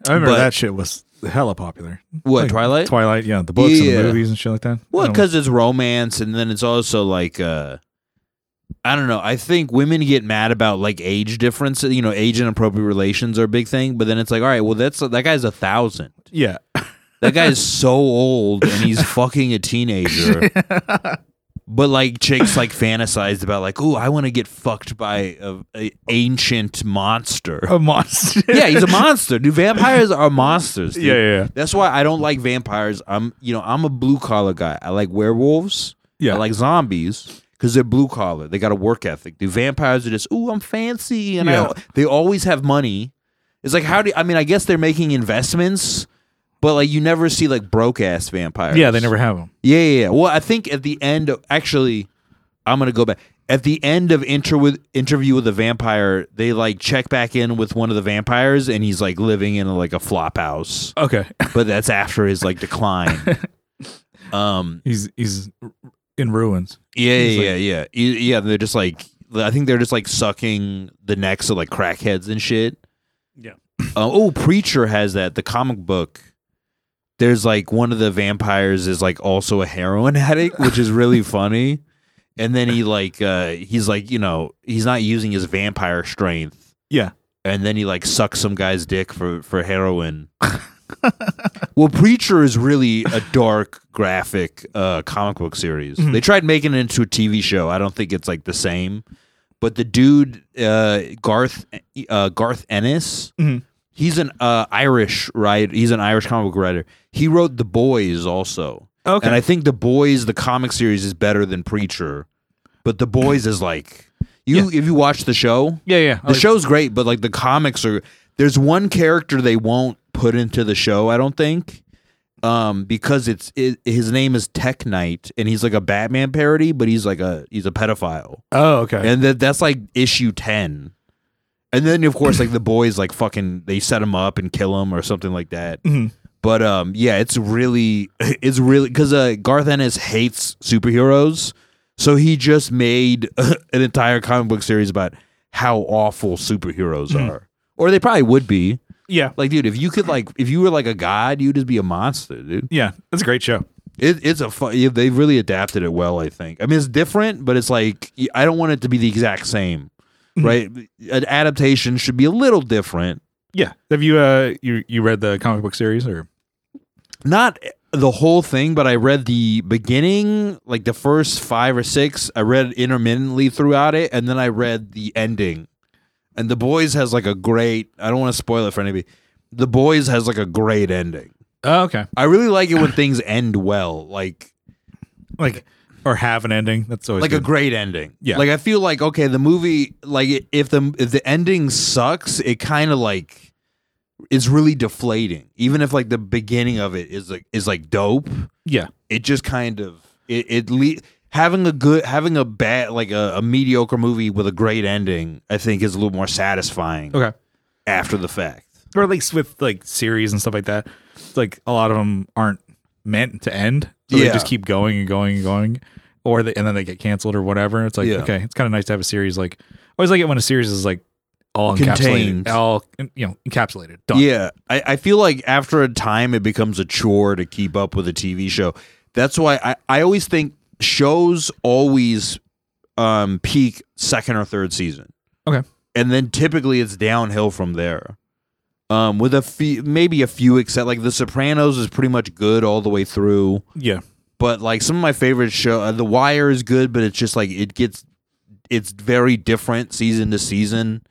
I remember But- that shit was hella popular. what, Like, Twilight? Twilight, yeah, the books and Yeah. the movies and shit like that. Well, because it's romance, and then it's also like, uh, I don't know. I think women get mad about like age difference. You know, age inappropriate relations are a big thing. But then it's like, all right, well, that's that guy's a thousand. yeah, That guy is so old, and he's fucking a teenager. But like chicks like fantasized about like, oh, I want to get fucked by a, a ancient monster. a monster. yeah, he's a monster. Dude, vampires are monsters. Dude. yeah, yeah, yeah. That's why I don't like vampires. I'm, you know, I'm a blue collar guy. I like werewolves. Yeah. I like zombies because they're blue collar. They got a work ethic. The vampires are just, ooh, I'm fancy, and Yeah. I, they always have money. It's like how do I mean? I guess they're making investments, but like you never see like broke ass vampires. Yeah, they never have them. Yeah, yeah, yeah. Well, I think at the end of actually, I'm gonna go back. At the end of inter with interview with a vampire, they like check back in with one of the vampires, and he's like living in like a flop house Okay, but that's after his like decline. um, he's he's in ruins. yeah, He's yeah, yeah, yeah, yeah. They're just like, I think they're just like sucking the necks of like crackheads and shit. Yeah. Uh, oh, Preacher has that. The comic book. There's like one of the vampires is like also a heroin addict, which is really funny. And then he like uh he's like you know he's not using his vampire strength. Yeah. And then he like sucks some guy's dick for for heroin. Well, Preacher is really a dark graphic uh, comic book series. Mm-hmm. They tried making it into a TV show. I don't think it's like the same. But the dude uh, Garth uh, Garth Ennis, Mhm. He's an uh, Irish writer. He's an Irish comic book writer. He wrote The Boys also. Okay. And I think The Boys, the comic series, is better than Preacher. But The Boys is like you if you watch the show, yeah, yeah. the show's great, but like the comics are there's one character they won't put into the show, I don't think. Um, because it's it, his name is Tek Knight and he's like a Batman parody, but he's like a he's a pedophile. Oh, okay. And that that's like issue 10. And then of course like the boys like fucking they set him up and kill him or something like that. Mhm. But um yeah, it's really it's really cuz uh Garth Ennis hates superheroes. So he just made an entire comic book series about how awful superheroes Mhm. are. Or they probably would be. yeah, Like dude, if you could like if you were like a god, you'd just be a monster, dude. yeah. That's a great show. It, it's a fun. Yeah, they've really adapted it well. I think. I mean, it's different, but it's like I don't want it to be the exact same, Mm-hmm. Right? An adaptation should be a little different. Yeah. Have you uh you you read the comic book series or? Not the whole thing, but I read the beginning, like the first five or six. I read intermittently throughout it, and then I read the ending. And the boys has like a great. I don't want to spoil it for anybody. The boys has like a great ending. Oh, okay. I really like it when things end well. Like Like or have an ending. That's always like a great ending. Yeah. Like I feel like okay, the movie like if the if the ending sucks, it kind of like is really deflating. Even if like the beginning of it is like is like dope, yeah. it just kind of it it le- having a good having a bad like a, a mediocre movie with a great ending, I think is a little more satisfying Okay. after the fact. Or at least with like series and stuff like that. Like a lot of them aren't meant to end. So they Yeah. just keep going and going and going. Or they, and then they get canceled or whatever. It's like Yeah. okay, it's kind of nice to have a series like I always like it when a series is like all Contained. encapsulated, all you know, encapsulated. Done. Yeah, I, I feel like after a time it becomes a chore to keep up with a TV show. That's why I, I always think shows always um, peak second or third season. Okay. And then typically it's downhill from there. Um, with a few, maybe a few except like The Sopranos is pretty much good all the way through. Yeah. But like some of my favorite show, uh, The Wire is good, but it's just like it gets, it's very different season to season.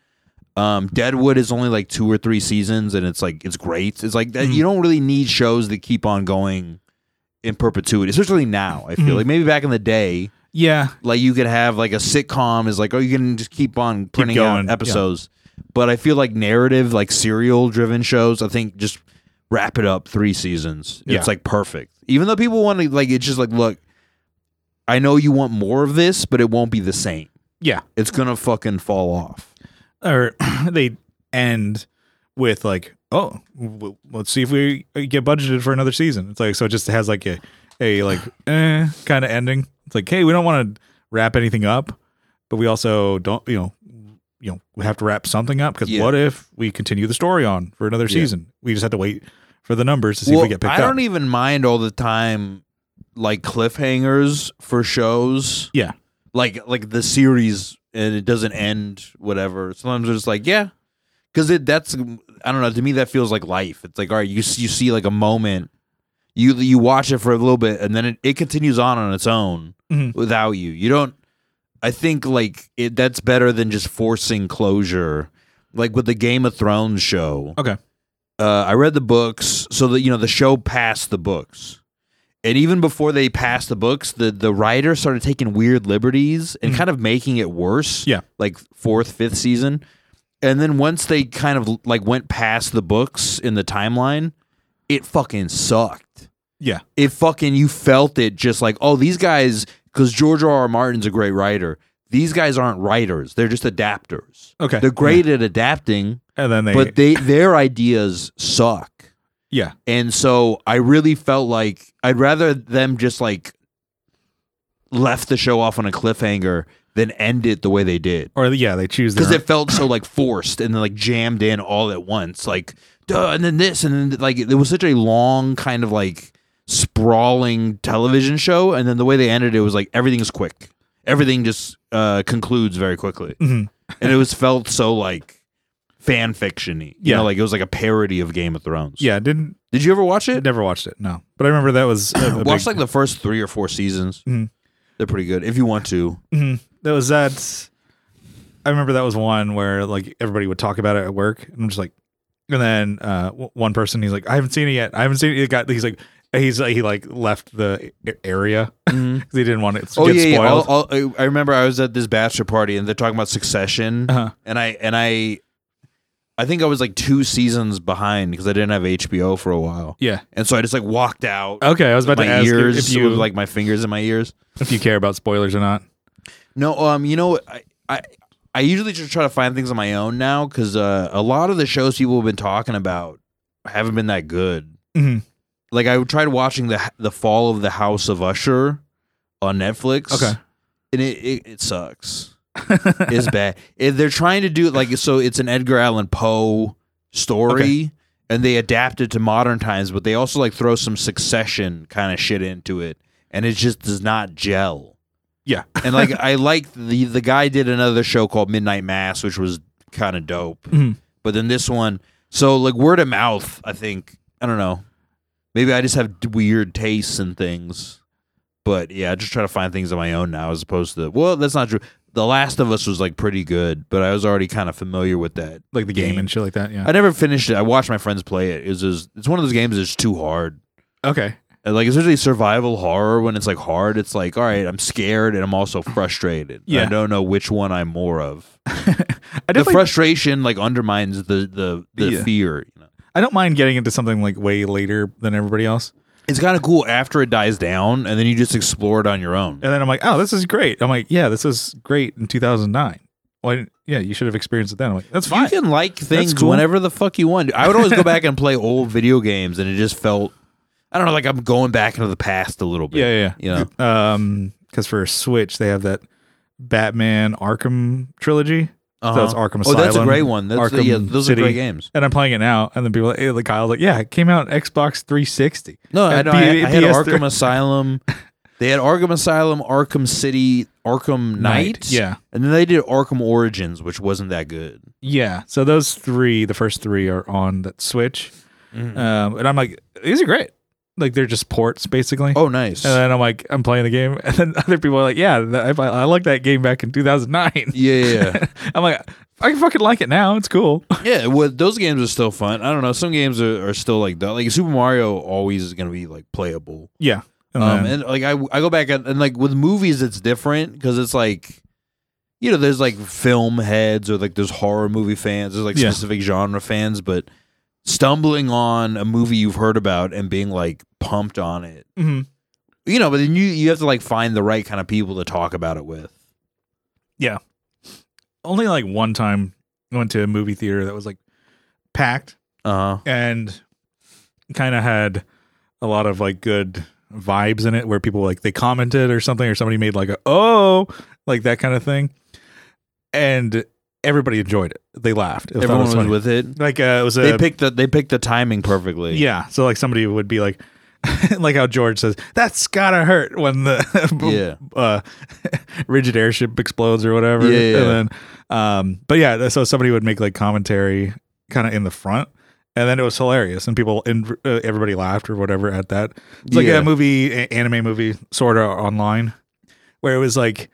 Um, Deadwood is only like two or three seasons, and it's like it's great. It's like that. You don't really need shows that keep on going in perpetuity, especially now. I feel Mhm. like maybe back in the day, Yeah. like you could have like a sitcom is like, oh, you can just keep on printing going, out episodes. But I feel like narrative, like serial driven shows, I think just wrap it up three seasons. Yeah. It's like perfect. Even though people want to like, it's just like, look, I know you want more of this, but it won't be the same. Yeah. It's gonna fucking fall off. Or they end with like, oh, w- let's see if we get budgeted for another season. It's like so it just has like a a like eh kind of ending. It's like, hey, we don't want to wrap anything up, but we also don't, you know, you know, we have to wrap something up because Yeah. what if we continue the story on for another Yeah. season? We just have to wait for the numbers to see if we get picked I up. I don't even mind all the time, like cliffhangers for shows. Yeah. like like the series and it doesn't end. Whatever. Sometimes it's just like yeah, because it that's I don't know. To me, that feels like life. It's like all right, you you see like a moment. You you watch it for a little bit and then it, it continues on on its own Mhm. without you. You don't. I think like it. That's better than just forcing closure. Like with the Game of Thrones show Okay. uh, I read the books, so that you know the show passed the books, and even before they passed the books, the the writer started taking weird liberties and Mhm. kind of making it worse. Yeah. like fourth, fifth season, and then once they kind of like went past the books in the timeline, it fucking sucked. Yeah. It fucking you felt it just like oh these guys because George R. R. Martin's a great writer. These guys aren't writers; they're just adapters. Okay. They're great at adapting, And then they, but they their ideas suck. yeah. And so I really felt like I'd rather them just like left the show off on a cliffhanger than end it the way they did. Or yeah, they choose Because it felt so like forced and then like jammed in all at once. Like, duh, and then this, and then like it was such a long kind of like sprawling television show. And then the way they ended it was like everything's quick. Everything just uh, concludes very quickly. Mhm. And it was felt so like fan fiction y. You Yeah. know, like it was like a parody of Game of Thrones. Yeah, didn't Did you ever watch it? never watched it. No, but I remember that was a, a Watch big- like the first three or four seasons. Mhm. They're pretty good if you want to. Mhm. That was that. I remember that was one where like everybody would talk about it at work, and I'm just like, and then uh, w- one person he's like, I haven't seen it yet. I haven't seen it. Got he's like, he's like, he like left the area because he didn't want it to Oh get yeah, yeah. spoiled. I remember I was at this bachelor party and they're talking about Succession, Uh-huh. and I and I, I think I was like two seasons behind because I didn't have HBO for a while, yeah. and so I just like walked out. Okay, I was about my to ask ears if you with like my fingers in my ears. if you care about spoilers or not. No, um, you know. I I, I usually just try to find things on my own now because uh, a lot of the shows people have been talking about haven't been that good. Mhm. Like I tried watching the the Fall of the House of Usher on Netflix. Okay. and it it, it sucks. it's bad. They're trying to do it like so, it's an Edgar Allan Poe story, and they adapt it to modern times, but they also like throw some Succession kind of shit into it, and it just does not gel. Yeah. and like I like the the guy did another show called Midnight Mass, which was kind of dope. Mhm. But then this one, so like word of mouth, I think I don't know. Maybe I just have weird tastes and things. But yeah, I just try to find things on my own now as opposed to well, that's not true. The Last of Us was like pretty good, but I was already kind of familiar with that. like the game, Game. and shit like that. Yeah. I never finished it. I watched my friends play it. It was just, it's one of those games that's too hard. okay. And, Like especially survival horror when it's like hard, it's like all right, I'm scared and I'm also frustrated. Yeah. I don't know which one I'm more of. The frustration like undermines the the the Yeah. fear. I don't mind getting into something like way later than everybody else. It's kind of cool after it dies down, and then you just explore it on your own. And then I'm like, oh, this is great. I'm like, yeah, this is great in 2009. Well, Yeah, you should have experienced it then. I'm like, that's fine. You can like things cool. whenever the fuck you want. I would always go back and play old video games, and it just felt, I don't know, like I'm going back into the past a little bit. yeah, yeah, You know, yeah. Um, because for Switch they have that Batman Arkham trilogy. Uh-huh. that's Arkham Asylum. Oh, that's a great one. That's Arkham yeah, those City. are great games. And I'm playing it now, and then people, like, hey, the guy like, "Yeah, it came out on Xbox 360." No, I, At know, I, P- I had PS3. Arkham Asylum. They had Arkham Asylum, Arkham City, Arkham Knight, yeah, and then they did Arkham Origins, which wasn't that good. yeah. So those three, the first three, are on that Switch, Mm-hmm. um, and I'm like, these are great. Like they're just ports, basically. Oh, nice. And then I'm like, I'm playing the game, and then other people are like, "Yeah, I, I like that game back in 2009." yeah, yeah, yeah. I'm like, I can fucking like it now. It's cool. Yeah, well, those games are still fun. I don't know. Some games are, are still like that. Like Super Mario always is going to be like playable. yeah. And Um, and like I, I go back and, and like with movies, it's different because it's like, you know, there's like film heads or like there's horror movie fans. There's like Yeah. specific genre fans, but stumbling on a movie you've heard about and being like pumped on it, Mhm. you know, but then you you have to like find the right kind of people to talk about it with. Yeah. Only like one time I went to a movie theater that was like packed Uh huh. and kind of had a lot of like good vibes in it where people like they commented or something or somebody made like a oh like that kind of thing and everybody enjoyed it they laughed It Everyone was funny. with it. like uh, it was a They picked the they picked the timing perfectly. yeah so like somebody would be like like how George says that's gotta hurt when the Yeah. uh, rigid airship explodes or whatever. Yeah, yeah. And then, um, but yeah, so somebody would make like commentary kind of in the front, and then it was hilarious, and people and uh, everybody laughed or whatever at that. It's like Yeah. a movie, a- anime movie, sort of online, where it was like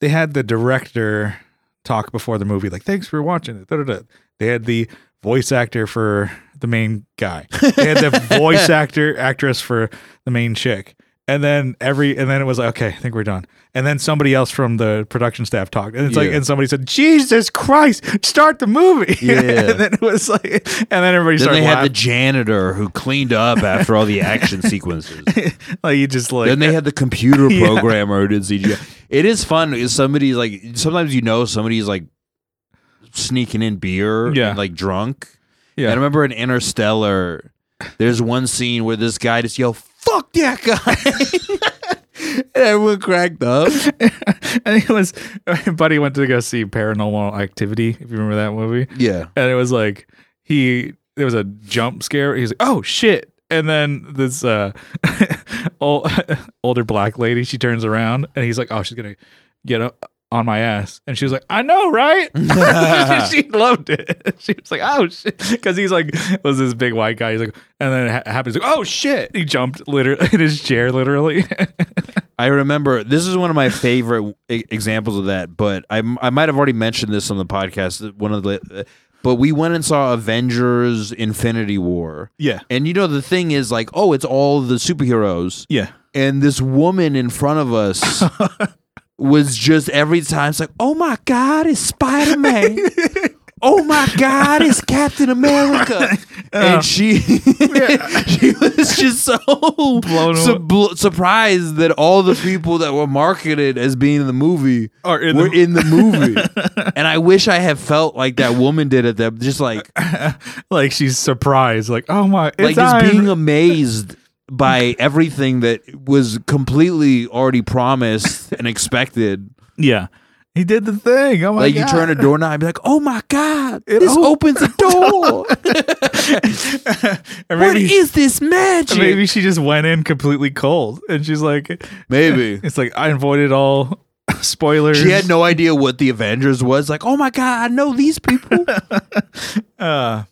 they had the director talk before the movie, like thanks for watching it. Da-da-da. They had the voice actor for the main guy. They had the voice actor actress for the main chick. And then every and then it was like, okay, I think we're done. And then somebody else from the production staff talked. And it's like and somebody said, Jesus Christ, start the movie. Yeah. and then it was like and then everybody Then started they had the janitor who cleaned up after all the action sequences. like you just like then they had the computer Yeah. programmer who did CGI. It is fun. Somebody's like sometimes you know somebody's like sneaking in beer, Yeah. and, like drunk. Yeah. And I remember in Interstellar, there's one scene where this guy just yelled, "Fuck that guy!" and everyone cracked up. and it was buddy went to go see paranormal activity if you remember that movie. Yeah, and it was like he there was a jump scare. He's like oh shit. And then this uh old, older black lady she turns around and he's like oh she's gonna get up on my ass, and she was like, "I know, right?" she loved it. She was like, "Oh shit," because he's like was this big white guy. He's like, and then it ha- happens like, "Oh shit!" He jumped literally in his chair, literally. I remember this is one of my favorite e- examples of that, but I, I might have already mentioned this on the podcast. Uh, one of the, uh, but we went and saw Avengers: Infinity War, yeah, and you know the thing is like, oh, it's all the superheroes, yeah. and this woman in front of us was just every time it's like, oh my god, it's Spider Man. Oh my God! It's Captain America, and she she was just so Blown su- bl- surprised that all the people that were marketed as being in the movie Are in were the- in the movie. and I wish I had felt like that woman did at them, just like like she's surprised, like, "Oh my!" It's like just Iron- being amazed by everything that was completely already promised and expected. yeah. He did the thing. Oh my like god! you turn a doorknob, and be like, "Oh my god, It this op- opens a door! Or what maybe, is this magic?" maybe she just went in completely cold, and she's like, Maybe. "It's like I avoided all spoilers." She had no idea what the Avengers was. Like, oh my god, I know these people. Uh,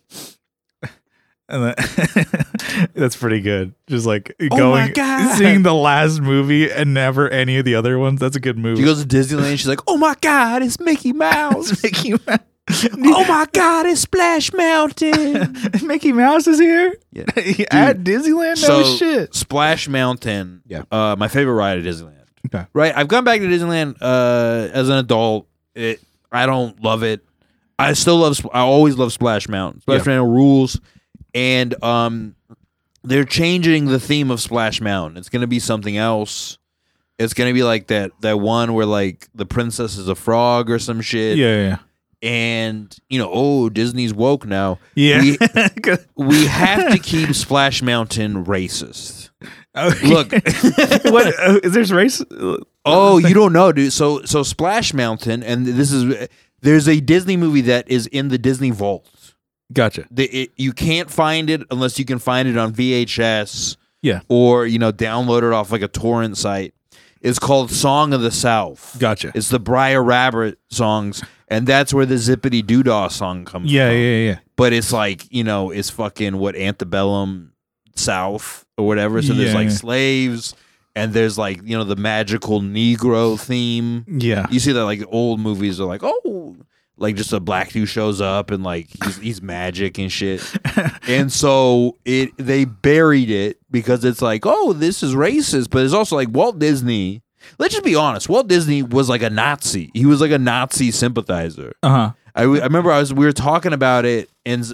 and that's pretty good. Just like Oh going, God. seeing the last movie and never any of the other ones. That's a good movie. she goes to Disneyland. She's like, oh my god, it's Mickey Mouse. Mickey Mouse. oh my god, it's Splash Mountain. Mickey Mouse is here Yeah. at Disneyland. No so shit. Splash Mountain. Yeah. Uh, my favorite ride at Disneyland. Okay. Right. I've gone back to Disneyland uh, as an adult. It. I don't love it. I still love. I always love Splash Mountain. Splash Yeah. Mountain rules, and um, they're changing the theme of Splash Mountain. It's gonna be something else. It's gonna be like that that one where like the princess is a frog or some shit. Yeah, yeah, And you know, oh, Disney's woke now. yeah. We- We have to keep Splash Mountain racist. Okay. Look. what uh, is there's race? Oh, you don't know, dude. So so Splash Mountain, and this is there's a Disney movie that is in the Disney Vault. Gotcha. The, it, you can't find it unless you can find it on VHS Yeah, or you know download it off like a torrent site. It's called Song of the South. gotcha. It's the Briar Rabbit songs, and that's where the Zippity Doodah song comes from. Yeah, from. yeah, yeah. But it's like you know, it's fucking what antebellum South or whatever. So there's like yeah. slaves, and there's like you know the magical Negro theme. Yeah. You see that like old movies are like, oh, like just a black dude shows up and like he's, he's magic and shit. and so it they buried it because it's like, oh, this is racist, but it's also like Walt Disney. Let's just be honest. Walt Disney was like a Nazi. He was like a Nazi sympathizer. Uh huh. I, I remember I was we were talking about it and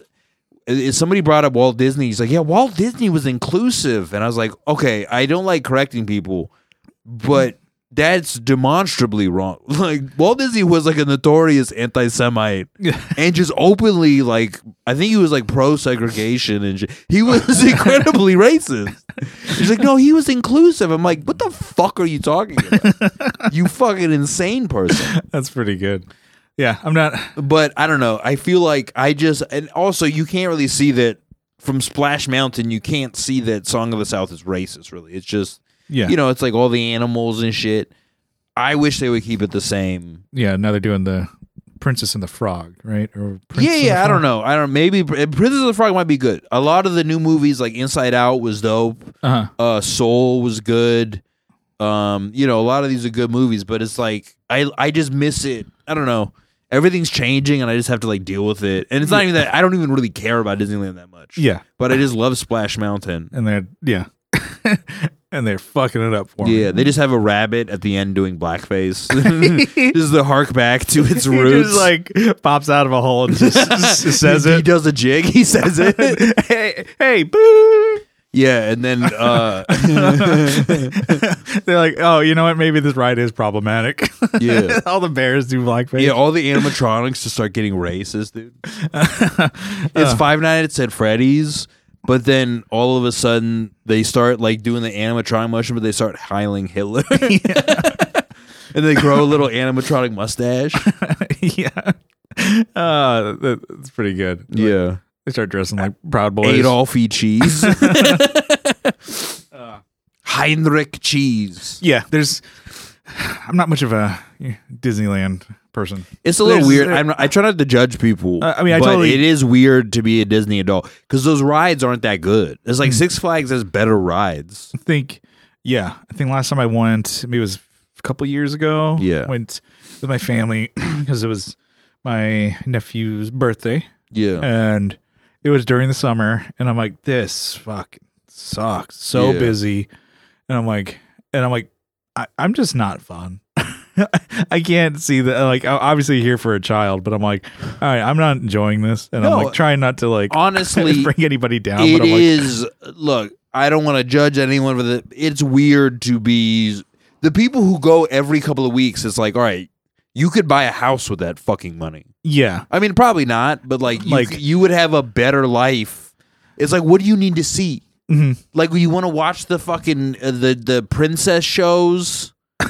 somebody brought up Walt Disney. He's like, "Yeah, Walt Disney was inclusive." And I was like, "Okay, I don't like correcting people, but that's demonstrably wrong. Like Walt Disney was like a notorious anti-Semite and just openly like I think he was like pro-segregation and shit. he was incredibly racist. He's like, "No, he was inclusive." I'm like, "What the fuck are you talking about? you fucking insane person." That's pretty good. Yeah, I'm not. but I don't know. I feel like I just and also you can't really see that from Splash Mountain. You can't see that Song of the South is racist. Really, it's just Yeah, you know it's like all the animals and shit. I wish they would keep it the same. yeah. Now they're doing the Princess and the Frog, right? Or Prince yeah, yeah. I don't know. I don't. Maybe Princess and the Frog might be good. A lot of the new movies, like Inside Out, was dope. Uh-huh. Uh, Soul was good. Um, you know, a lot of these are good movies, but it's like I I just miss it. I don't know. Everything's changing, and I just have to like deal with it. And it's not even that I don't even really care about Disneyland that much. Yeah, but I just love Splash Mountain. and they're yeah, and they're fucking it up for me. Yeah, they just have a rabbit at the end doing blackface. this is the hark back to its He roots. just like pops out of a hole and just, just says he, He does a jig. He says it. hey, hey, boo! yeah, and then uh, They're like, oh, you know what? Maybe this ride is problematic. Yeah. all the bears do blackface. yeah, all the animatronics just start getting racist, dude. Uh. It's Five Nights at Freddy's, but then all of a sudden they start like doing the animatronic motion, but they start hiling Hitler. and they grow a little animatronic mustache. yeah. Uh, that- that's pretty good. Yeah. They start dressing like Proud Boys. Adolphe cheese. Heinrich cheese. Yeah, there's I'm not much of a Disneyland person. It's a little There's- weird. I'm, I try not to judge people. Uh, I mean, I but totally- it is weird to be a Disney adult because those rides aren't that good. It's Hmm. like Six Flags has better rides. I think, yeah, I think last time I went, maybe it was a couple years ago. Yeah. went with my family because it was my nephew's birthday, Yeah, and it was during the summer, and I'm like, this fucking sucks, so Yeah. busy, and I'm like, and I'm like, I, I'm just not fun. I can't see that. Like, I'm obviously here for a child, but I'm like, all right, I'm not enjoying this, and No, I'm like trying not to like honestly, bring anybody down. it but I'm like, is. Look, I don't want to judge anyone, but it- it's weird to be the people who go every couple of weeks. It's like, all right, you could buy a house with that fucking money. yeah, I mean, probably not, but like, you, Like- you would have a better life. It's like, what do you need to see? Mhm. Like, you want to watch the fucking uh, the the princess shows.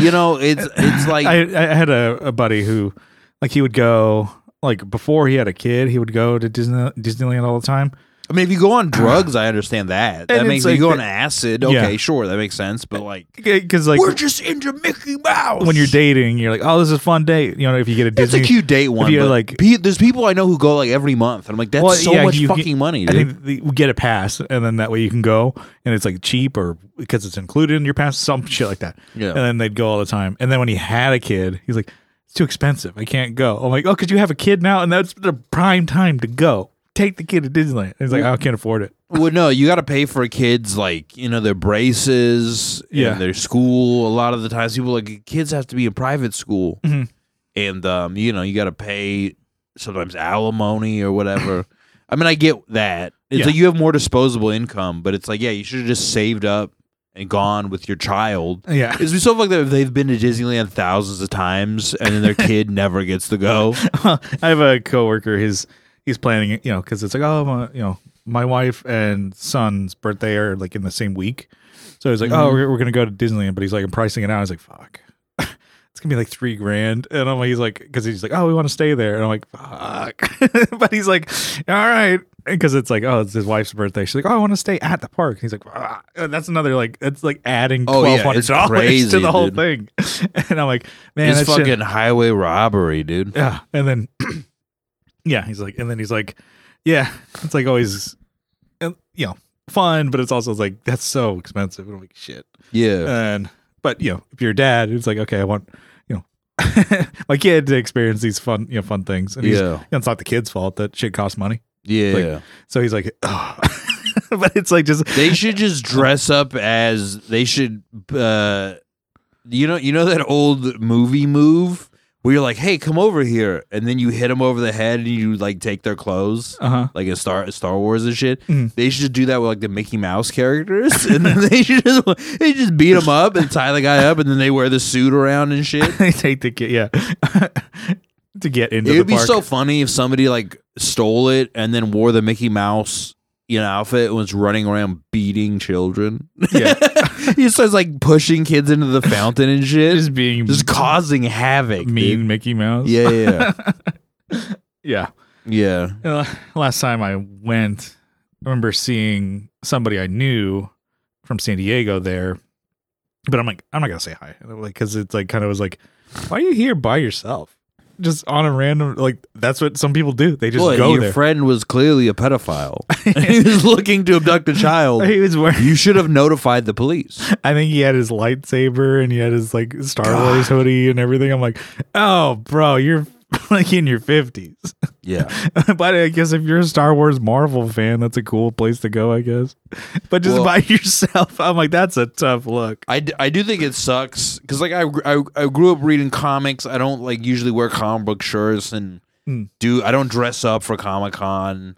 you know, it's it's like I, I had a, a buddy who, like, he would go like before he had a kid, he would go to Disney Disneyland all the time. I mean, if you go on drugs, I understand that. That And makes it's if you like go the- on acid. Yeah. Okay, sure, that makes sense. But like, Because like we're just into Mickey Mouse. when you're dating, you're like, oh, this is a fun date. You know, if you get a date. it's Disney, a cute date one. you but like- pe- there's people I know who go like every month. And I'm like, that's Well, so yeah, much you fucking get- money, I dude. think the, we get a pass, and then that way you can go, and it's like cheap or because it's included in your pass, some shit like that. Yeah. And then they'd go all the time. And then when he had a kid, he's like, it's too expensive. I can't go. I'm like, oh, because you have a kid now, and that's the prime time to go. Take the kid to Disneyland. And he's like, I can't afford it. Well, no, you got to pay for kids like you know their braces, Yeah. and their school. A lot of the times, people like kids have to be in private school, Mhm. and um, you know you got to pay sometimes alimony or whatever. I mean, I get that. It's Yeah. like you have more disposable income, but it's like yeah, you should have just saved up and gone with your child. Yeah. It's so like that if they've been to Disneyland thousands of times and then their kid never gets to go. I have a coworker. His he's planning it, you know, because it's like, oh, my, you know, my wife and son's birthday are like in the same week. So he's like, oh, Mm-hmm. we're, we're gonna go to Disneyland, but he's like, I'm pricing it out. I was like, fuck, it's gonna be like three grand, and I'm like, he's like, because he's like, oh, we want to stay there, and I'm like, fuck, but he's like, all right. Because it's like, oh, it's his wife's birthday. She's like, oh, I want to stay at the park. He's like, ah. And that's another like, it's like adding Oh, yeah, twelve hundred dollars to the whole dude. thing. And I'm like, man, it's that shit- fucking highway robbery, dude. yeah. And then, yeah, he's like, and then he's like, yeah, it's like always, you know, fun, but it's also like, that's so expensive. I'm like, shit. Yeah. And, but, you know, if you're a dad, it's like, okay, I want, you know, my kid to experience these fun, you know, fun things. And Yeah. you know, it's not the kid's fault that shit costs money. Yeah. like- So he's like, oh. but it's like just, they should just dress up as they should uh you know you know that old movie move where you're like hey come over here and then you hit them over the head and you like take their clothes uh huh. like in Star Star Wars and shit. Mhm. They should just do that with like the Mickey Mouse characters, and then they should just they just beat them up and tie the guy up, and then they wear the suit around and shit. they take the kid, yeah, to get into It would be park. so funny if somebody like stole it and then wore the Mickey Mouse you know outfit and was running around beating children. Yeah. he starts like pushing kids into the fountain and shit, just being just causing havoc. mean dude. Mickey Mouse. Yeah, yeah, yeah. yeah. Uh, last time I went, I remember seeing somebody I knew from San Diego there, but I'm like, I'm not gonna say hi, like, because it's like kind of was like, why are you here by yourself? Just on a random, like that's what some people do. They just Well, go your there. friend was clearly a pedophile. he was looking to abduct a child. he was wearing. You should have notified the police. I think he had his lightsaber and he had his like Star. Wars hoodie and everything. I'm like, oh, bro, you're like in your fifties. Yeah. but I guess if you're a Star Wars Marvel fan, that's a cool place to go, I guess. But just Well- by yourself, I'm like, that's a tough look. I, d- I do think it sucks because like I, I I grew up reading comics. I don't like usually wear comic book shirts and Hmm. do I don't dress up for Comic Con.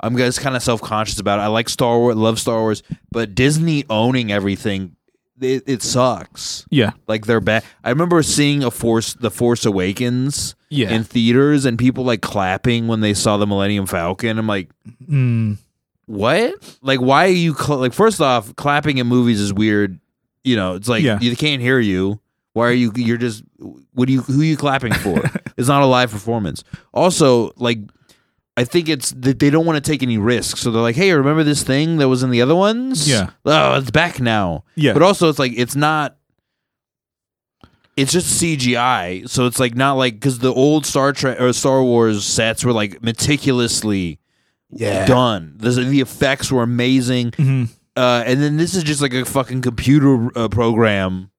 I'm just kind of self conscious about it. I like Star Wars, love Star Wars, but Disney owning everything, it, it sucks. Yeah. Like they're bad. I remember seeing a Force, the Force Awakens, Yeah. in theaters, and people like clapping when they saw the Millennium Falcon. I'm like, Mm, what? Like, why are you cl- like? First off, clapping in movies is weird. You know, it's like Yeah. you can't hear you. Why are you? You're just. What do you? Who are you clapping for? it's not a live performance. Also, like, I think it's that they don't want to take any risks. So they're like, hey, remember this thing that was in the other ones? Yeah. Oh, it's back now. yeah. But also, it's like it's not. it's just CGI. So it's like not like because the old Star Trek or Star Wars sets were like meticulously Yeah. done. The, the effects were amazing. Mhm. Uh, and then this is just like a fucking computer uh, program.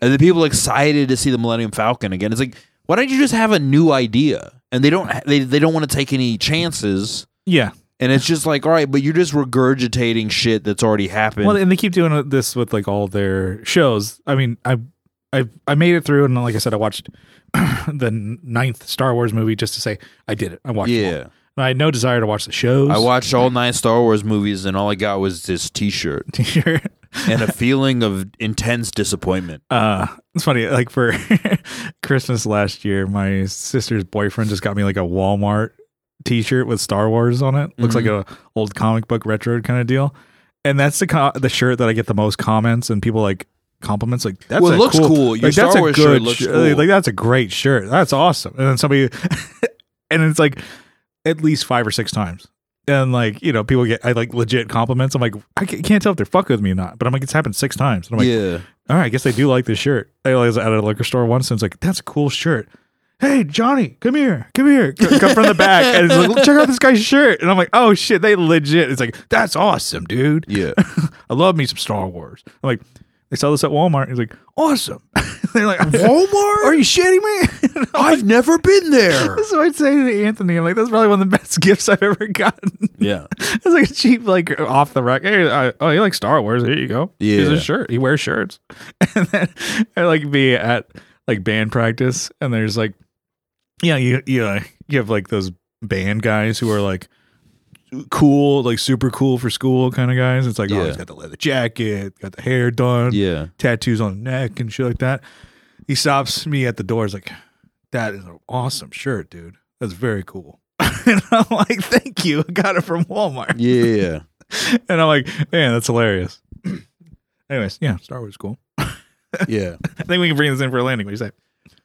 And the people excited to see the Millennium Falcon again. It's like, why don't you just have a new idea? And they don't. They they don't want to take any chances. Yeah. And it's just like, all right, but you're just regurgitating shit that's already happened. Well, and they keep doing this with like all their shows. I mean, I, I, I made it through, and like I said, I watched the ninth Star Wars movie just to say I did it. I watched. yeah, I had no desire to watch the shows. I watched all nine Star Wars movies, and all I got was this T-shirt T-shirt. And a feeling of intense disappointment. uh it's funny like for christmas last year my sister's boyfriend just got me like a walmart t-shirt with star wars on it looks like a old comic book retro kind of deal and that's the co- the shirt that i get the most comments and people like compliments like that's Well, looks cool. Your like, that's Star a Wars good shirt looks sh- cool. like that's a great shirt that's awesome and then somebody and it's like at least five or six times and like you know people get i like legit compliments i'm like i can't tell if they're fucking with me or not but i'm like it's happened six times and i'm like yeah, all right, I guess they do like this shirt. I was at a liquor store once and it's like, that's a cool shirt. Hey, Johnny, come here, come here. C- Come from the back. And it's like, check out this guy's shirt. And I'm like, oh shit, they legit. It's like, that's awesome, dude. yeah. I love me some Star Wars. I'm like, they sell this at Walmart. He's like, awesome. They're like, Walmart? Are you shitting me? I've never been there. so I'd say to Anthony, I'm like, that's probably one of the best gifts I've ever gotten. Yeah, it's like a cheap, like off the rack. Hey, I, oh, you like Star Wars? Here you go. Here's Yeah. a shirt. He wears shirts. And then I like be at like band practice, and there's like, yeah, you you uh, you have like those band guys who are like cool, like super cool for school kind of guys. It's like, oh, Yeah. he's got the leather jacket, got the hair done, yeah. tattoos on the neck and shit like that. He stops me at the door. He's like, "That is an awesome shirt, dude. That's very cool." and I'm like, "Thank you. I got it from Walmart." Yeah. And I'm like, "Man, that's hilarious." Anyways, yeah, Star Wars is cool. Yeah. I think we can bring this in for a landing. What do you say?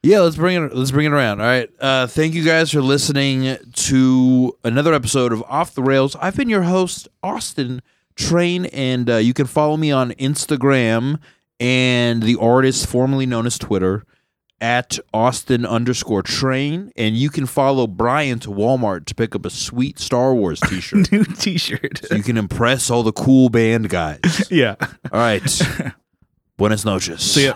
Yeah, let's bring it let's bring it around. All right. Uh thank you guys for listening to another episode of Off the Rails. I've been your host, Austin Train, and uh, you can follow me on Instagram and the artist formerly known as Twitter at Austin underscore train. And you can follow Brian to Walmart to pick up a sweet Star Wars t shirt. New T-shirt. so you can impress all the cool band guys. yeah. All right. Buenas noches. See ya.